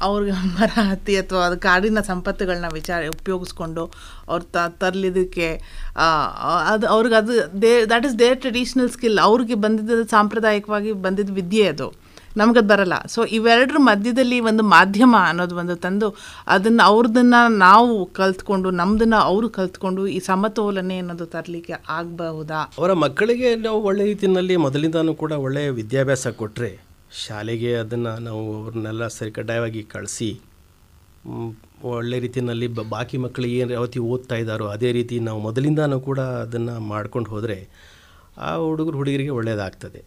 ಅವ್ರಿಗೆ ಮರ ಹತ್ತಿ ಅಥವಾ ಅದು ಕಾಡಿನ ಸಂಪತ್ತುಗಳನ್ನ ವಿಚಾರ, ಉಪಯೋಗಿಸ್ಕೊಂಡು ಅವ್ರು ತ ತರಲಿದ್ದಕ್ಕೆ ಅದು ಅವ್ರಿಗೆ ಅದು they that is their traditional skill ಅವ್ರಿಗೆ ಬಂದಿದ್ದು ಸಾಂಪ್ರದಾಯಿಕವಾಗಿ ಬಂದಿದ್ದ ವಿದ್ಯೆ ಅದು. ನಮಗದು ಬರಲ್ಲ. ಸೊ ಇವೆರಡರ ಮಧ್ಯದಲ್ಲಿ ಒಂದು ಮಾಧ್ಯಮ ಅನ್ನೋದು ಒಂದು ತಂದು ಅದನ್ನು ಅವ್ರದನ್ನು ನಾವು ಕಲ್ತ್ಕೊಂಡು ನಮ್ಮದನ್ನು ಅವರು ಕಲ್ತ್ಕೊಂಡು ಈ ಸಮತೋಲನೆ ಅನ್ನೋದು ತರಲಿಕ್ಕೆ ಆಗಬಹುದಾ? ಅವರ ಮಕ್ಕಳಿಗೆ ನಾವು ಒಳ್ಳೆಯ ರೀತಿಯಲ್ಲಿ ಮೊದಲಿಂದನೂ ಕೂಡ ಒಳ್ಳೆಯ ವಿದ್ಯಾಭ್ಯಾಸ ಕೊಟ್ಟರೆ ಶಾಲೆಗೆ ಅದನ್ನು ನಾವು ಅವ್ರನ್ನೆಲ್ಲ ಸರಿ ಕಡ್ಡಾಯವಾಗಿ ಕಳಿಸಿ ಒಳ್ಳೆ ರೀತಿಯಲ್ಲಿ ಬ, ಬಾಕಿ ಮಕ್ಕಳು ಏನು ಯಾವತ್ತಿ ಓದ್ತಾ ಇದ್ದಾರೋ ಅದೇ ರೀತಿ ನಾವು ಮೊದಲಿಂದನೂ ಕೂಡ ಅದನ್ನು ಮಾಡ್ಕೊಂಡು ಹೋದರೆ ಆ ಹುಡುಗರು ಹುಡುಗರಿಗೆ ಒಳ್ಳೆಯದಾಗ್ತದೆ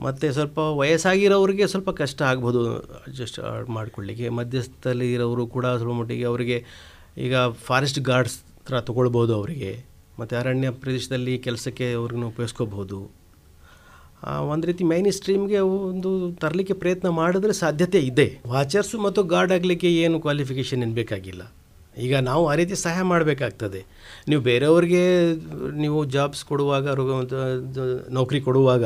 ಮತ್ತು ಸ್ವಲ್ಪ ವಯಸ್ಸಾಗಿರೋರಿಗೆ ಸ್ವಲ್ಪ ಕಷ್ಟ ಆಗ್ಬೋದು ಅಡ್ಜಸ್ಟ್ ಮಾಡ್ಕೊಳ್ಳಿಕ್ಕೆ. ಮಧ್ಯಸ್ಥಲ್ಲಿ ಇರೋರು ಕೂಡ ಸ್ವಲ್ಪ ಮಟ್ಟಿಗೆ ಅವರಿಗೆ ಈಗ ಫಾರೆಸ್ಟ್ ಗಾರ್ಡ್ಸ್ ಥರ ತೊಗೊಳ್ಬೋದು ಅವರಿಗೆ. ಮತ್ತು ಅರಣ್ಯ ಪ್ರದೇಶದಲ್ಲಿ ಕೆಲಸಕ್ಕೆ ಅವ್ರನ್ನ ಉಪಯೋಗಿಸ್ಕೋಬಹುದು ಒಂದು ರೀತಿ ಮೈನ್ ಸ್ಟ್ರೀಮ್ಗೆ ಒಂದು ತರಲಿಕ್ಕೆ ಪ್ರಯತ್ನ ಮಾಡಿದ್ರೆ ಸಾಧ್ಯತೆ ಇದೆ. ವಾಚರ್ಸು ಮತ್ತು ಗಾರ್ಡ್ ಆಗಲಿಕ್ಕೆ ಏನು ಕ್ವಾಲಿಫಿಕೇಷನ್ ಏನು ಬೇಕಾಗಿಲ್ಲ. ಈಗ ನಾವು ಆ ರೀತಿ ಸಹಾಯ ಮಾಡಬೇಕಾಗ್ತದೆ. ನೀವು ಬೇರೆಯವ್ರಿಗೆ ನೀವು ಜಾಬ್ಸ್ ಕೊಡುವಾಗ ನೌಕರಿ ಕೊಡುವಾಗ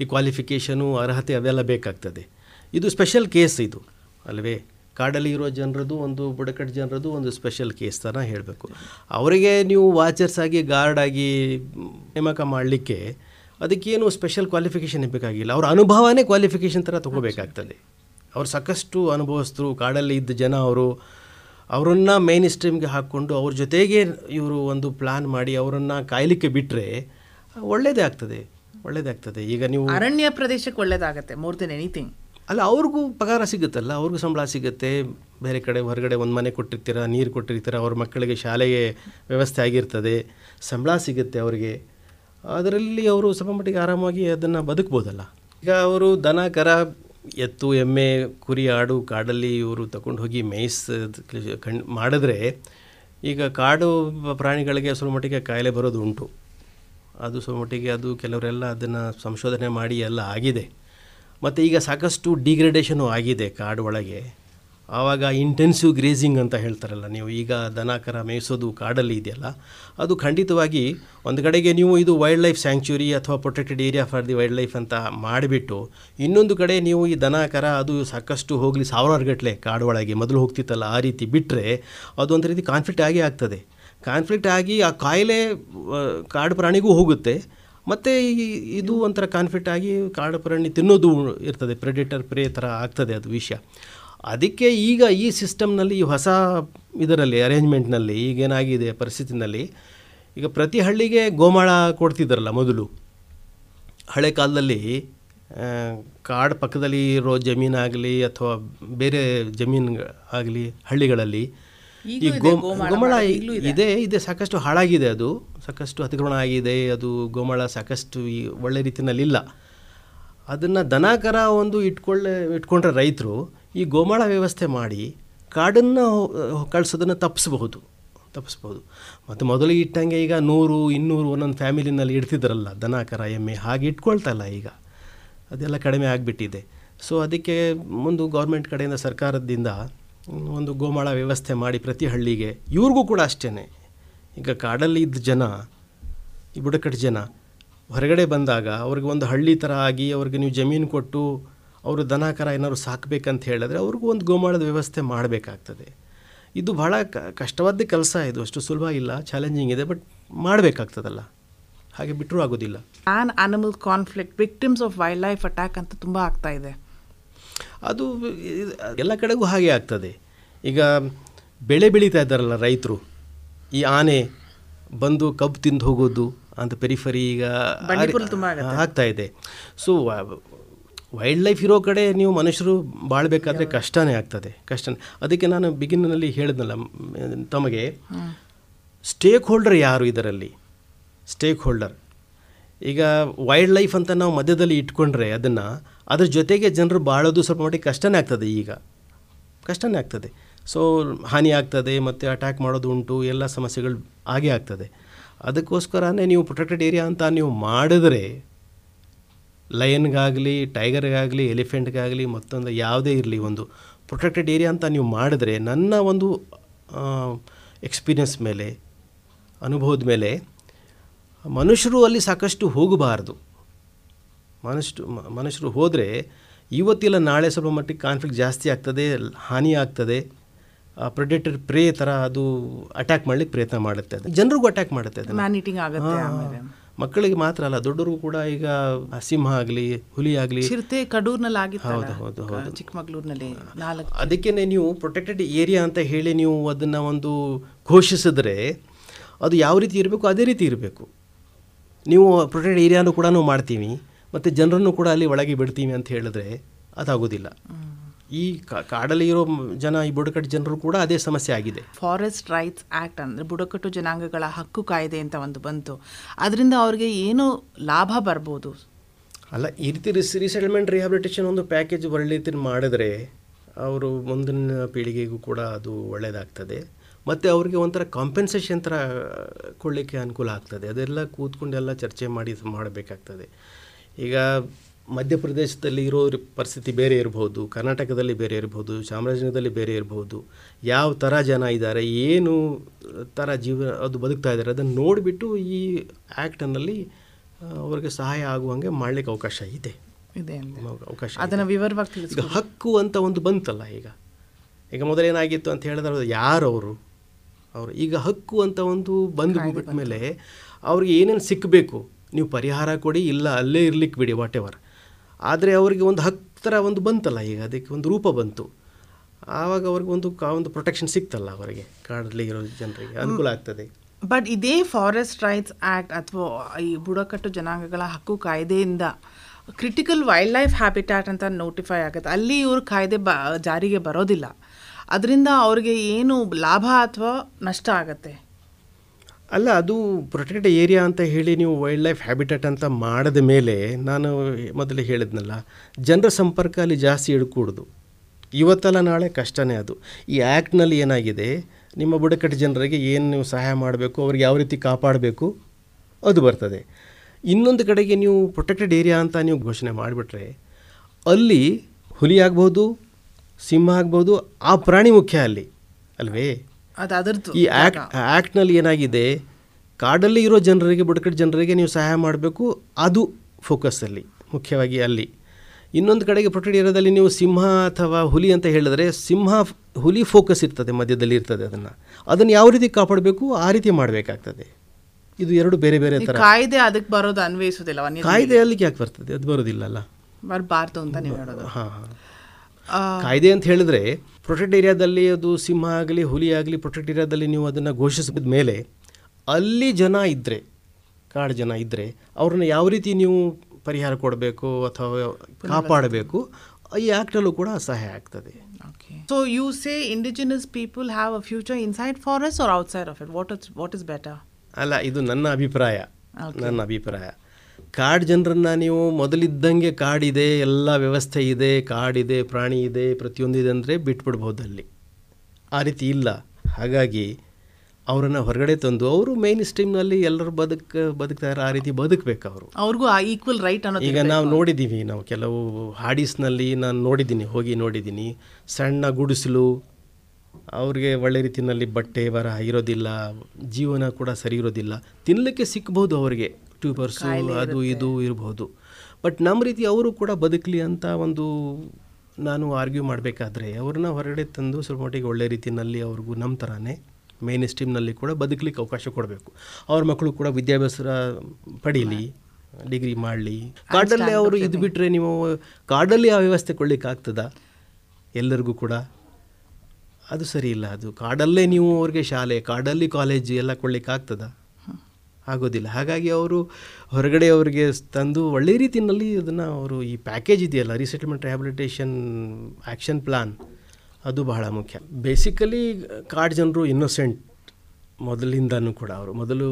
ಈ ಕ್ವಾಲಿಫಿಕೇಷನು ಅರ್ಹತೆ ಅವೆಲ್ಲ ಬೇಕಾಗ್ತದೆ. ಇದು ಸ್ಪೆಷಲ್ ಕೇಸ್ ಇದು. ಅಲ್ವೇ? ಕಾಡಲ್ಲಿ ಇರೋ ಜನರದು ಒಂದು, ಬುಡಕಟ್ಟು ಜನರದು ಒಂದು ಸ್ಪೆಷಲ್ ಕೇಸ್ ಥರ ಹೇಳಬೇಕು. ಅವರಿಗೆ ನೀವು ವಾಚರ್ಸ್ ಆಗಿ ಗಾರ್ಡ್ ಆಗಿ ನೇಮಕ ಮಾಡಲಿಕ್ಕೆ ಅದಕ್ಕೇನು ಸ್ಪೆಷಲ್ ಕ್ವಾಲಿಫಿಕೇಷನ್ ಬೇಕಾಗಿಲ್ಲ ಅವ್ರ ಅನುಭವನೇ ಕ್ವಾಲಿಫಿಕೇಷನ್ ಥರ ತೊಗೋಬೇಕಾಗ್ತದೆ. ಅವ್ರು ಸಾಕಷ್ಟು ಅನುಭವಸ್ಥರು ಕಾಡಲ್ಲಿ ಇದ್ದ ಜನ ಅವರು ಅವರನ್ನು ಮೇನ್ ಸ್ಟ್ರೀಮ್ಗೆ ಹಾಕ್ಕೊಂಡು ಅವ್ರ ಜೊತೆಗೆ ಇವರು ಒಂದು ಪ್ಲಾನ್ ಮಾಡಿ ಅವರನ್ನು ಕಾಯಲಿಕ್ಕೆ ಬಿಟ್ಟರೆ ಒಳ್ಳೇದೇ ಆಗ್ತದೆ. ಒಳ್ಳೇದೇ ಆಗ್ತದೆ. ಈಗ ನೀವು ಅರಣ್ಯ ಪ್ರದೇಶಕ್ಕೆ ಒಳ್ಳೇದಾಗತ್ತೆ. ಮೋರ್ ದೆನ್ ಎನಿಥಿಂಗ್ ಅಲ್ಲ ಅವ್ರಿಗೂ ಪಗಾರ ಸಿಗುತ್ತಲ್ಲ. ಅವ್ರಿಗೂ ಸಂಬಳ ಸಿಗುತ್ತೆ. ಬೇರೆ ಕಡೆ ಹೊರಗಡೆ ಒಂದು ಮನೆ ಕೊಟ್ಟಿರ್ತೀರ ನೀರು ಕೊಟ್ಟಿರ್ತೀರ ಅವ್ರ ಮಕ್ಕಳಿಗೆ ಶಾಲೆಗೆ ವ್ಯವಸ್ಥೆ ಆಗಿರ್ತದೆ. ಸಂಬಳ ಸಿಗುತ್ತೆ ಅವರಿಗೆ. ಅದರಲ್ಲಿ ಅವರು ಸ್ವಲ್ಪ ಮಟ್ಟಿಗೆ ಆರಾಮಾಗಿ ಅದನ್ನು ಬದುಕ್ಬೋದಲ್ಲ. ಈಗ ಅವರು ದನ, ಕರ ಎತ್ತು, ಎಮ್ಮೆ, ಕುರಿ, ಆಡು ಕಾಡಲ್ಲಿ ಇವರು ತಗೊಂಡು ಹೋಗಿ ಮೇಯ್ಸ್ ಕಣ್ ಮಾಡಿದ್ರೆ ಈಗ ಕಾಡು ಪ್ರಾಣಿಗಳಿಗೆ ಸ್ವಲ್ಪ ಮಟ್ಟಿಗೆ ಕಾಯಿಲೆ ಬರೋದು ಉಂಟು. ಅದು ಸ್ವಲ್ಪ ಮಟ್ಟಿಗೆ ಅದು ಕೆಲವರೆಲ್ಲ ಅದನ್ನು ಸಂಶೋಧನೆ ಮಾಡಿ ಎಲ್ಲ ಆಗಿದೆ. ಮತ್ತು ಈಗ ಸಾಕಷ್ಟು ಡಿಗ್ರೇಡೇಷನು ಆಗಿದೆ ಕಾಡು ಒಳಗೆ. ಆವಾಗ ಇಂಟೆನ್ಸಿವ್ ಗ್ರೇಸಿಂಗ್ ಅಂತ ಹೇಳ್ತಾರಲ್ಲ, ನೀವು ಈಗ ದನ ಕರ ಮೇಯಿಸೋದು ಕಾಡಲ್ಲಿ ಇದೆಯಲ್ಲ, ಅದು ಖಂಡಿತವಾಗಿ ಒಂದು ಕಡೆಗೆ ನೀವು ಇದು ವೈಲ್ಡ್ ಲೈಫ್ ಸ್ಯಾಂಕ್ಚುರಿ ಅಥವಾ protected area for the wildlife ಅಂತ ಮಾಡಿಬಿಟ್ಟು, ಇನ್ನೊಂದು ಕಡೆ ನೀವು ಈ ದನ ಕರ ಅದು ಸಾಕಷ್ಟು ಹೋಗಲಿ ಸಾವಿರಾರು ಗಟ್ಟಲೆ ಕಾಡು ಮೊದಲು ಹೋಗ್ತಿತ್ತಲ್ಲ, ಆ ರೀತಿ ಬಿಟ್ಟರೆ ಅದೊಂದು ರೀತಿ ಕಾನ್ಫ್ಲಿಕ್ಟ್ ಆಗೇ ಆಗ್ತದೆ. ಕಾನ್ಫ್ಲಿಕ್ಟ್ ಆಗಿ ಆ ಕಾಯಿಲೆ ಕಾಡು ಪ್ರಾಣಿಗೂ ಹೋಗುತ್ತೆ, ಮತ್ತು ಇದು ಒಂಥರ ಕಾನ್ಫ್ಲಿಕ್ಟ್ ಆಗಿ ಕಾಡು ಪ್ರಾಣಿ ತಿನ್ನೋದು ಇರ್ತದೆ ಪ್ರೆಡಿಟರ್ ಪ್ರೇ ಥರ ಆಗ್ತದೆ ಅದು ವಿಷಯ. ಅದಕ್ಕೆ ಈಗ ಈ ಸಿಸ್ಟಮ್ನಲ್ಲಿ ಈ ಹೊಸ ಇದರಲ್ಲಿ ಅರೇಂಜ್ಮೆಂಟ್ನಲ್ಲಿ ಈಗೇನಾಗಿದೆ ಪರಿಸ್ಥಿತಿನಲ್ಲಿ ಈಗ ಪ್ರತಿ ಹಳ್ಳಿಗೆ ಗೋಮಾಳ ಕೊಡ್ತಿದ್ದಾರಲ್ಲ ಮೊದಲು. ಹಳೆ ಕಾಲದಲ್ಲಿ ಕಾಡು ಪಕ್ಕದಲ್ಲಿ ಇರೋ ಜಮೀನಾಗಲಿ ಅಥವಾ ಬೇರೆ ಜಮೀನು ಆಗಲಿ ಹಳ್ಳಿಗಳಲ್ಲಿ ಈ ಗೋ ಗೋಮಾಳ ಇದೆ. ಇದೆ ಸಾಕಷ್ಟು ಹಾಳಾಗಿದೆ ಅದು ಸಾಕಷ್ಟು ಅತಿಕ್ರಮಣ ಆಗಿದೆ ಅದು ಗೋಮಾಳ ಸಾಕಷ್ಟು ಈ ಒಳ್ಳೆ ರೀತಿಯಲ್ಲಿ ಇಲ್ಲ ಅದನ್ನು ದನಕರ ಒಂದು ಇಟ್ಕೊಳ್ಳೆ ಇಟ್ಕೊಂಡ್ರೆ ರೈತರು ಈ ಗೋಮಾಳ ವ್ಯವಸ್ಥೆ ಮಾಡಿ ಕಾಡನ್ನು ಕಳಿಸೋದನ್ನು ತಪ್ಪಿಸ್ಬಹುದು ತಪ್ಪಿಸ್ಬೋದು ಮತ್ತು ಮೊದಲು ಇಟ್ಟಂಗೆ ಈಗ ನೂರು, ಇನ್ನೂರು ಒಂದೊಂದು ಫ್ಯಾಮಿಲಿನಲ್ಲಿ ಇಡ್ತಿದ್ರಲ್ಲ ದನ ಕರ ಎಮ್ಮೆ, ಹಾಗೆ ಇಟ್ಕೊಳ್ತಾ ಇಲ್ಲ ಈಗ. ಅದೆಲ್ಲ ಕಡಿಮೆ ಆಗಿಬಿಟ್ಟಿದೆ. ಸೊ ಅದಕ್ಕೆ ಒಂದು ಗೌರ್ಮೆಂಟ್ ಕಡೆಯಿಂದ, ಸರ್ಕಾರದಿಂದ ಒಂದು ಗೋಮಾಳ ವ್ಯವಸ್ಥೆ ಮಾಡಿ ಪ್ರತಿ ಹಳ್ಳಿಗೆ, ಇವ್ರಿಗೂ ಕೂಡ ಅಷ್ಟೇ ಈಗ ಕಾಡಲ್ಲಿ ಇದ್ದ ಜನ, ಈ ಬುಡಕಟ್ಟು ಜನ ಹೊರಗಡೆ ಬಂದಾಗ ಅವ್ರಿಗೆ ಒಂದು ಹಳ್ಳಿ ಥರ ಆಗಿ ಅವ್ರಿಗೆ ನೀವು ಜಮೀನು ಕೊಟ್ಟು ಅವರು ದನ ಕರ ಏನಾದ್ರು ಸಾಕಬೇಕಂತ ಹೇಳಿದ್ರೆ ಅವ್ರಿಗೂ ಒಂದು ಗೋಮಾಳದ ವ್ಯವಸ್ಥೆ ಮಾಡಬೇಕಾಗ್ತದೆ. ಇದು ಭಾಳ ಕ ಕಷ್ಟವಾದ ಕೆಲಸ ಇದು. ಅಷ್ಟು ಸುಲಭ ಇಲ್ಲ ಚಾಲೆಂಜಿಂಗ್ ಇದೆ ಬಟ್ ಮಾಡಬೇಕಾಗ್ತದಲ್ಲ. ಹಾಗೆ ಬಿಟ್ಟರೂ ಆಗೋದಿಲ್ಲ. An animal conflict victims of wildlife attack ಅಂತ ತುಂಬ ಆಗ್ತಾ ಇದೆ. ಅದು ಎಲ್ಲ ಕಡೆಗೂ ಹಾಗೆ ಆಗ್ತದೆ. ಈಗ ಬೆಳೆ ಬೆಳೀತಾ ಇದ್ದಾರಲ್ಲ ರೈತರು. ಈ ಆನೆ ಬಂದು ಕಬ್ಬು ತಿಂದು ಹೋಗೋದು ಅಂತ ಪೆರಿಫರಿ ಈಗ ಆಗ್ತಾ ಇದೆ. ಸೊ ವೈಲ್ಡ್ ಲೈಫ್ ಇರೋ ಕಡೆ ನೀವು ಮನುಷ್ಯರು ಬಾಳ್ಬೇಕಾದ್ರೆ ಕಷ್ಟನೇ ಆಗ್ತದೆ ಕಷ್ಟನೇ. ಅದಕ್ಕೆ ನಾನು ಬಿಗಿನಲ್ಲಿ ಹೇಳಿದ್ನಲ್ಲ ತಮಗೆ ಸ್ಟೇಕ್ ಹೋಲ್ಡರ್ ಯಾರು ಇದರಲ್ಲಿ? ಸ್ಟೇಕ್ ಹೋಲ್ಡರ್ ಈಗ ವೈಲ್ಡ್ ಲೈಫ್ ಅಂತ ನಾವು ಮಧ್ಯದಲ್ಲಿ ಇಟ್ಕೊಂಡ್ರೆ ಅದನ್ನು ಅದ್ರ ಜೊತೆಗೆ ಜನರು ಬಾಳೋದು ಸ್ವಲ್ಪ ಮಟ್ಟಿಗೆ ಕಷ್ಟನೇ ಆಗ್ತದೆ ಈಗ. ಕಷ್ಟನೇ ಆಗ್ತದೆ. ಸೊ ಹಾನಿ ಆಗ್ತದೆ ಮತ್ತು ಅಟ್ಯಾಕ್ ಮಾಡೋದು ಉಂಟು ಎಲ್ಲ ಸಮಸ್ಯೆಗಳು ಆಗೇ ಆಗ್ತದೆ. ಅದಕ್ಕೋಸ್ಕರನೇ ನೀವು ಪ್ರೊಟೆಕ್ಟೆಡ್ ಏರಿಯಾ ಅಂತ ನೀವು ಮಾಡಿದ್ರೆ ಲಯನ್ಗಾಗಲಿ ಟೈಗರ್ಗಾಗಲಿ ಎಲಿಫೆಂಟ್ಗಾಗಲಿ ಮತ್ತೊಂದು ಯಾವುದೇ ಇರಲಿ ಒಂದು ಪ್ರೊಟೆಕ್ಟೆಡ್ ಏರಿಯಾ ಅಂತ ನೀವು ಮಾಡಿದ್ರೆ ನನ್ನ ಒಂದು ಎಕ್ಸ್ಪೀರಿಯನ್ಸ್ ಮೇಲೆ ಅನುಭವದ ಮೇಲೆ ಮನುಷ್ಯರು ಅಲ್ಲಿ ಸಾಕಷ್ಟು ಹೋಗಬಾರ್ದು. ಮನುಷ್ಯರು ಮನುಷ್ಯರು ಹೋದರೆ ಇವತ್ತಿಲ್ಲ ನಾಳೆ ಸ್ವಲ್ಪ ಮಟ್ಟಿಗೆ ಕಾನ್ಫ್ಲಿಕ್ಟ್ ಜಾಸ್ತಿ ಆಗ್ತದೆ ಹಾನಿ ಆಗ್ತದೆ ಪ್ರೆಡೇಟರ್ ಪ್ರೇ ಥರ ಅದು ಅಟ್ಯಾಕ್ ಮಾಡಲಿಕ್ಕೆ ಪ್ರಯತ್ನ ಮಾಡುತ್ತೆ. ಅದು ಜನರಿಗೂ ಅಟ್ಯಾಕ್ ಮಾಡುತ್ತೆ ಅದನ್ನು. ಮಕ್ಕಳಿಗೆ ಮಾತ್ರ ಅಲ್ಲ ದೊಡ್ಡರಿಗೂ ಕೂಡ ಈಗ ಸಿಂಹ ಆಗಲಿ ಹುಲಿ ಆಗಲಿ. ಚಿರತೆ ಕಡೂರ್ನಲ್ಲಿ ಹೌದು, ಹೌದು, ಹೌದು. ಚಿಕ್ಕಮಗಳೂರಿನಲ್ಲಿ ನಾಲ್ಕು. ಅದಕ್ಕೇನೆ ನೀವು ಪ್ರೊಟೆಕ್ಟೆಡ್ ಏರಿಯಾ ಅಂತ ಹೇಳಿ ನೀವು ಅದನ್ನು ಒಂದು ಘೋಷಿಸಿದ್ರೆ ಅದು ಯಾವ ರೀತಿ ಇರಬೇಕು ಅದೇ ರೀತಿ ಇರಬೇಕು. ನೀವು ಪ್ರೊಟೆಕ್ಟೆಡ್ ಏರಿಯಾನು ಕೂಡ ಮಾಡ್ತೀವಿ ಮತ್ತು ಜನರನ್ನು ಕೂಡ ಅಲ್ಲಿ ಒಳಗೆ ಬಿಡ್ತೀವಿ ಅಂತ ಹೇಳಿದ್ರೆ ಅದಾಗೋದಿಲ್ಲ. ಈ ಕಾ- ಕಾಡಲ್ಲಿ ಇರೋ ಜನ ಈ ಬುಡಕಟ್ಟು ಜನರು ಕೂಡ ಅದೇ ಸಮಸ್ಯೆ ಆಗಿದೆ. ಫಾರೆಸ್ಟ್ ರೈಟ್ಸ್ ಆ್ಯಕ್ಟ್ ಅಂದರೆ ಬುಡಕಟ್ಟು ಜನಾಂಗಗಳ ಹಕ್ಕು ಕಾಯ್ದೆ ಅಂತ ಒಂದು ಬಂತು. ಅದರಿಂದ ಅವ್ರಿಗೆ ಏನು ಲಾಭ ಬರ್ಬೋದು? ಅಲ್ಲ ಈ ರೀತಿ ರಿಸ್ ರೀಸೆಟಲ್ಮೆಂಟ್ ರಿಹ್ಯಾಬಿಲಿಟೇಷನ್ ಒಂದು ಪ್ಯಾಕೇಜ್ ಒಳ್ಳೆ ರೀತಿ ಮಾಡಿದ್ರೆ ಅವರು ಮುಂದಿನ ಪೀಳಿಗೆಗೂ ಕೂಡ ಅದು ಒಳ್ಳೆಯದಾಗ್ತದೆ ಮತ್ತು ಅವರಿಗೆ ಒಂಥರ ಕಾಂಪೆನ್ಸೇಷನ್ ಥರ ಕೊಡಲಿಕ್ಕೆ ಅನುಕೂಲ ಆಗ್ತದೆ. ಅದೆಲ್ಲ ಕೂತ್ಕೊಂಡೆಲ್ಲ ಚರ್ಚೆ ಮಾಡಿ ಮಾಡಬೇಕಾಗ್ತದೆ. ಈಗ ಮಧ್ಯಪ್ರದೇಶದಲ್ಲಿ ಇರೋ ಪರಿಸ್ಥಿತಿ ಬೇರೆ ಇರಬಹುದು ಕರ್ನಾಟಕದಲ್ಲಿ ಬೇರೆ ಇರಬಹುದು ಚಾಮರಾಜನಗರದಲ್ಲಿ ಬೇರೆ ಇರಬಹುದು ಯಾವ ಥರ ಜನ ಇದ್ದಾರೆ ಏನು ಥರ ಜೀವನ ಅದು ಬದುಕ್ತಾ ಇದ್ದಾರೆ ಅದನ್ನು ನೋಡಿಬಿಟ್ಟು ಈ ಆ್ಯಕ್ಟನಲ್ಲಿ ಅವ್ರಿಗೆ ಸಹಾಯ ಆಗುವಂಗೆ ಮಾಡಲಿಕ್ಕೆ ಅವಕಾಶ ಇದೆ. ಅವಕಾಶ. ಅದನ್ನು ವಿವರವಾಗಿ ಈಗ ಹಕ್ಕು ಅಂತ ಒಂದು ಬಂತಲ್ಲ ಈಗ. ಈಗ ಮೊದಲೇನಾಗಿತ್ತು ಅಂತ ಹೇಳಿದ್ರೆ ಯಾರು ಅವರು? ಅವರು ಈಗ ಹಕ್ಕು ಅಂತ ಒಂದು ಬಂದು ಬಿಟ್ಟ ಮೇಲೆ ಅವ್ರಿಗೆ ಏನೇನು ಸಿಕ್ಕಬೇಕು ನೀವು ಪರಿಹಾರ ಕೊಡಿ ಇಲ್ಲ ಅಲ್ಲೇ ಇರ್ಲಿಕ್ಕೆ ಬಿಡಿ ವಾಟ್ ಎವರ್ ಆದರೆ ಅವರಿಗೆ ಒಂದು ಥರ ಒಂದು ಬಂತಲ್ಲ ಈಗ ಅದಕ್ಕೆ ಒಂದು ರೂಪ ಬಂತು. ಆವಾಗ ಅವ್ರಿಗೆ ಒಂದು ಕಾ ಒಂದು ಪ್ರೊಟೆಕ್ಷನ್ ಸಿಕ್ತಲ್ಲ ಅವರಿಗೆ ಕಾಡಲ್ಲಿ ಇರೋ ಜನರಿಗೆ ಅನುಕೂಲ ಆಗ್ತದೆ. ಬಟ್ ಇದೇ ಫಾರೆಸ್ಟ್ ರೈಟ್ಸ್ ಆ್ಯಕ್ಟ್ ಅಥವಾ ಈ ಬುಡಕಟ್ಟು ಜನಾಂಗಗಳ ಹಕ್ಕು ಕಾಯ್ದೆಯಿಂದ ಕ್ರಿಟಿಕಲ್ ವೈಲ್ಡ್ ಲೈಫ್ ಹ್ಯಾಬಿಟ್ಯಾಟ್ ಅಂತ ನೋಟಿಫೈ ಆಗುತ್ತೆ. ಅಲ್ಲಿ ಇವರು ಕಾಯ್ದೆ ಬ ಜಾರಿಗೆ ಬರೋದಿಲ್ಲ. ಅದರಿಂದ ಅವ್ರಿಗೆ ಏನು ಲಾಭ ಅಥವಾ ನಷ್ಟ ಆಗತ್ತೆ. ಅಲ್ಲ, ಅದು ಪ್ರೊಟೆಕ್ಟೆಡ್ ಏರಿಯಾ ಅಂತ ಹೇಳಿ ನೀವು ವೈಲ್ಡ್ ಲೈಫ್ ಹ್ಯಾಬಿಟೇಟ್ ಅಂತ ಮಾಡಿದ ಮೇಲೆ ನಾನು ಮೊದಲು ಹೇಳಿದ್ನಲ್ಲ, ಜನರ ಸಂಪರ್ಕ ಅಲ್ಲಿ ಜಾಸ್ತಿ ಇಡ್ಕೂಡ್ದು ಇವತ್ತಲ್ಲ ನಾಳೆ ಕಷ್ಟನೇ ಅದು. ಈ ಆ್ಯಕ್ಟ್ನಲ್ಲಿ ಏನಾಗಿದೆ, ನಿಮ್ಮ ಬುಡಕಟ್ಟು ಜನರಿಗೆ ಏನು ನೀವು ಸಹಾಯ ಮಾಡಬೇಕು, ಅವ್ರಿಗೆ ಯಾವ ರೀತಿ ಕಾಪಾಡಬೇಕು, ಅದು ಬರ್ತದೆ. ಇನ್ನೊಂದು ಕಡೆಗೆ ನೀವು ಪ್ರೊಟೆಕ್ಟೆಡ್ ಏರಿಯಾ ಅಂತ ನೀವು ಘೋಷಣೆ ಮಾಡಿಬಿಟ್ರೆ, ಅಲ್ಲಿ ಹುಲಿ ಆಗ್ಬೋದು, ಸಿಂಹ ಆಗ್ಬೋದು, ಆ ಪ್ರಾಣಿ ಮುಖ್ಯ ಅಲ್ಲಿ, ಅಲ್ವೇ? ಅದು ಅದರದ್ದು ಈ ಆ್ಯಕ್ಟ್ ಆ್ಯಕ್ಟ್ನಲ್ಲಿ ಏನಾಗಿದೆ ಕಾಡಲ್ಲಿ ಇರೋ ಜನರಿಗೆ ಬುಡಕಟ್ಟು ಜನರಿಗೆ ನೀವು ಸಹಾಯ ಮಾಡಬೇಕು ಅದು ಫೋಕಸ್ಸಲ್ಲಿ ಮುಖ್ಯವಾಗಿ ಅಲ್ಲಿ. ಇನ್ನೊಂದು ಕಡೆಗೆ ಪ್ರೊಟೆಕ್ಟ್ ಏರಿಯಾದಲ್ಲಿ ನೀವು ಸಿಂಹ ಅಥವಾ ಹುಲಿ ಅಂತ ಹೇಳಿದ್ರೆ ಸಿಂಹ ಹುಲಿ ಫೋಕಸ್ ಇರ್ತದೆ ಮಧ್ಯದಲ್ಲಿ ಇರ್ತದೆ ಅದನ್ನು. ಅದನ್ನು ಯಾವ ರೀತಿ ಕಾಪಾಡಬೇಕು ಆ ರೀತಿ ಮಾಡಬೇಕಾಗ್ತದೆ. ಇದು ಎರಡು ಬೇರೆ ಬೇರೆ ತರ ಥರ. ಕಾಯ್ದೆ ಅದಕ್ಕೆ ಬರೋದು ಅನ್ವಯಿಸೋದಿಲ್ಲ ಕಾಯ್ದೆ ಅಲ್ಲಿಗೆ ಯಾಕೆ ಬರ್ತದೆ? ಅದು ಬರೋದಿಲ್ಲಲ್ಲ ಬರಬಾರ್ದು ಅಂತ ನೀವು ಹೇಳೋದು. ಹಾಂ ಹಾಂ. ಕಾಯ್ದೆ ಅಂತ ಹೇಳಿದ್ರೆ ಪ್ರೊಟೆಕ್ಟ್ ಏರಿಯಾದಲ್ಲಿ ಅದು ಸಿಂಹ ಆಗಲಿ ಹುಲಿ ಆಗಲಿ ಪ್ರೊಟೆಕ್ಟ್ ಏರಿಯಾದಲ್ಲಿ ನೀವು ಅದನ್ನು ಘೋಷಿಸಿದ ಮೇಲೆ ಅಲ್ಲಿ ಜನ ಇದ್ದರೆ ಕಾಡು ಜನ ಇದ್ದರೆ ಅವ್ರನ್ನ ಯಾವ ರೀತಿ ನೀವು ಪರಿಹಾರ ಕೊಡಬೇಕು ಅಥವಾ ಕಾಪಾಡಬೇಕು ಈ ಆ್ಯಕ್ಟಲ್ಲೂ ಕೂಡ ಸಹಾಯ ಆಗ್ತದೆ. So you say indigenous people have a future inside forest or outside of it what what is better is better? ಅಲ್ಲ ಇದು ನನ್ನ ಅಭಿಪ್ರಾಯ. ನನ್ನ ಅಭಿಪ್ರಾಯ. ಕಾಡು ಜನರನ್ನು ನೀವು ಮೊದಲಿದ್ದಂಗೆ ಕಾಡಿದೆ ಎಲ್ಲ ವ್ಯವಸ್ಥೆ ಇದೆ ಕಾಡಿದೆ ಪ್ರಾಣಿ ಇದೆ ಪ್ರತಿಯೊಂದು ಇದೆ ಅಂದರೆ ಬಿಟ್ಬಿಡ್ಬೋದು ಅಲ್ಲಿ. ಆ ರೀತಿ ಇಲ್ಲ. ಹಾಗಾಗಿ ಅವರನ್ನು ಹೊರಗಡೆ ತಂದು ಅವರು ಮೇನ್ ಸ್ಟ್ರೀಮ್ನಲ್ಲಿ ಎಲ್ಲರೂ ಬದುಕ ಬದುಕ್ತಾರೆ ಆ ರೀತಿ ಬದುಕಬೇಕು ಅವರು. ಅವ್ರಿಗೂ ಆ ಈಕ್ವಲ್ ರೈಟ್ ಅನ್ನೋ ಈಗ ನಾವು ನೋಡಿದ್ದೀವಿ ನಾವು ಕೆಲವು ಹಾಡೀಸ್ನಲ್ಲಿ ನಾನು ನೋಡಿದ್ದೀನಿ ಹೋಗಿ ನೋಡಿದ್ದೀನಿ ಸಣ್ಣ ಗುಡಿಸಲು ಅವ್ರಿಗೆ ಒಳ್ಳೆ ರೀತಿಯಲ್ಲಿ ಬಟ್ಟೆ ಬರ ಇರೋದಿಲ್ಲ ಜೀವನ ಕೂಡ ಸರಿ ಇರೋದಿಲ್ಲ. ತಿನ್ನಲಿಕ್ಕೆ ಸಿಕ್ಬೋದು ಅವರಿಗೆ. ಟ್ಯೂಬರ್ಸು ಅದು ಇದು ಇರ್ಬೋದು. ಬಟ್ ನಮ್ಮ ರೀತಿ ಅವರು ಕೂಡ ಬದುಕಲಿ ಅಂತ ಒಂದು ನಾನು ಆರ್ಗ್ಯೂ ಮಾಡಬೇಕಾದ್ರೆ ಅವ್ರನ್ನ ಹೊರಗಡೆ ತಂದು ಸ್ವಲ್ಪ ಮಟ್ಟಿಗೆ ಒಳ್ಳೆ ರೀತಿಯಲ್ಲಿ ಅವ್ರಿಗೂ ನಮ್ಮ ಥರನೇ ಮೇನ್ ಸ್ಟ್ರೀಮ್ನಲ್ಲಿ ಕೂಡ ಬದುಕಲಿಕ್ಕೆ ಅವಕಾಶ ಕೊಡಬೇಕು. ಅವ್ರ ಮಕ್ಕಳು ಕೂಡ ವಿದ್ಯಾಭ್ಯಾಸ ಪಡೀಲಿ ಡಿಗ್ರಿ ಮಾಡಲಿ. ಕಾಡಲ್ಲಿ ಅವರು ಇದು ಬಿಟ್ಟರೆ ನೀವು ಕಾಡಲ್ಲಿ ಆ ವ್ಯವಸ್ಥೆ ಕೊಡ್ಲಿಕ್ಕೆ ಆಗ್ತದ? ಎಲ್ಲರಿಗೂ ಕೂಡ? ಅದು ಸರಿ ಇಲ್ಲ. ಅದು ಕಾಡಲ್ಲೇ ನೀವು ಅವ್ರಿಗೆ ಶಾಲೆ ಕಾಡಲ್ಲಿ ಕಾಲೇಜ್ ಎಲ್ಲ ಕೊಡ್ಲಿಕ್ಕೆ ಆಗ್ತದಾ? ಆಗೋದಿಲ್ಲ. ಹಾಗಾಗಿ ಅವರು ಹೊರಗಡೆ ಅವರಿಗೆ ತಂದು ಒಳ್ಳೆ ರೀತಿಯಲ್ಲಿ ಅದನ್ನು ಅವರು ಈ ಪ್ಯಾಕೇಜ್ ಇದೆಯಲ್ಲ ರೀಸೆಟ್ಲ್ಮೆಂಟ್ ರಿಹ್ಯಾಬಿಲಿಟೇಷನ್ ಆ್ಯಕ್ಷನ್ ಪ್ಲಾನ್ ಅದು ಬಹಳ ಮುಖ್ಯ. ಬೇಸಿಕಲಿ ಕಾಡು ಜನರು ಇನ್ನೋಸೆಂಟ್ ಮೊದಲಿಂದನೂ ಕೂಡ ಅವರು. ಮೊದಲು,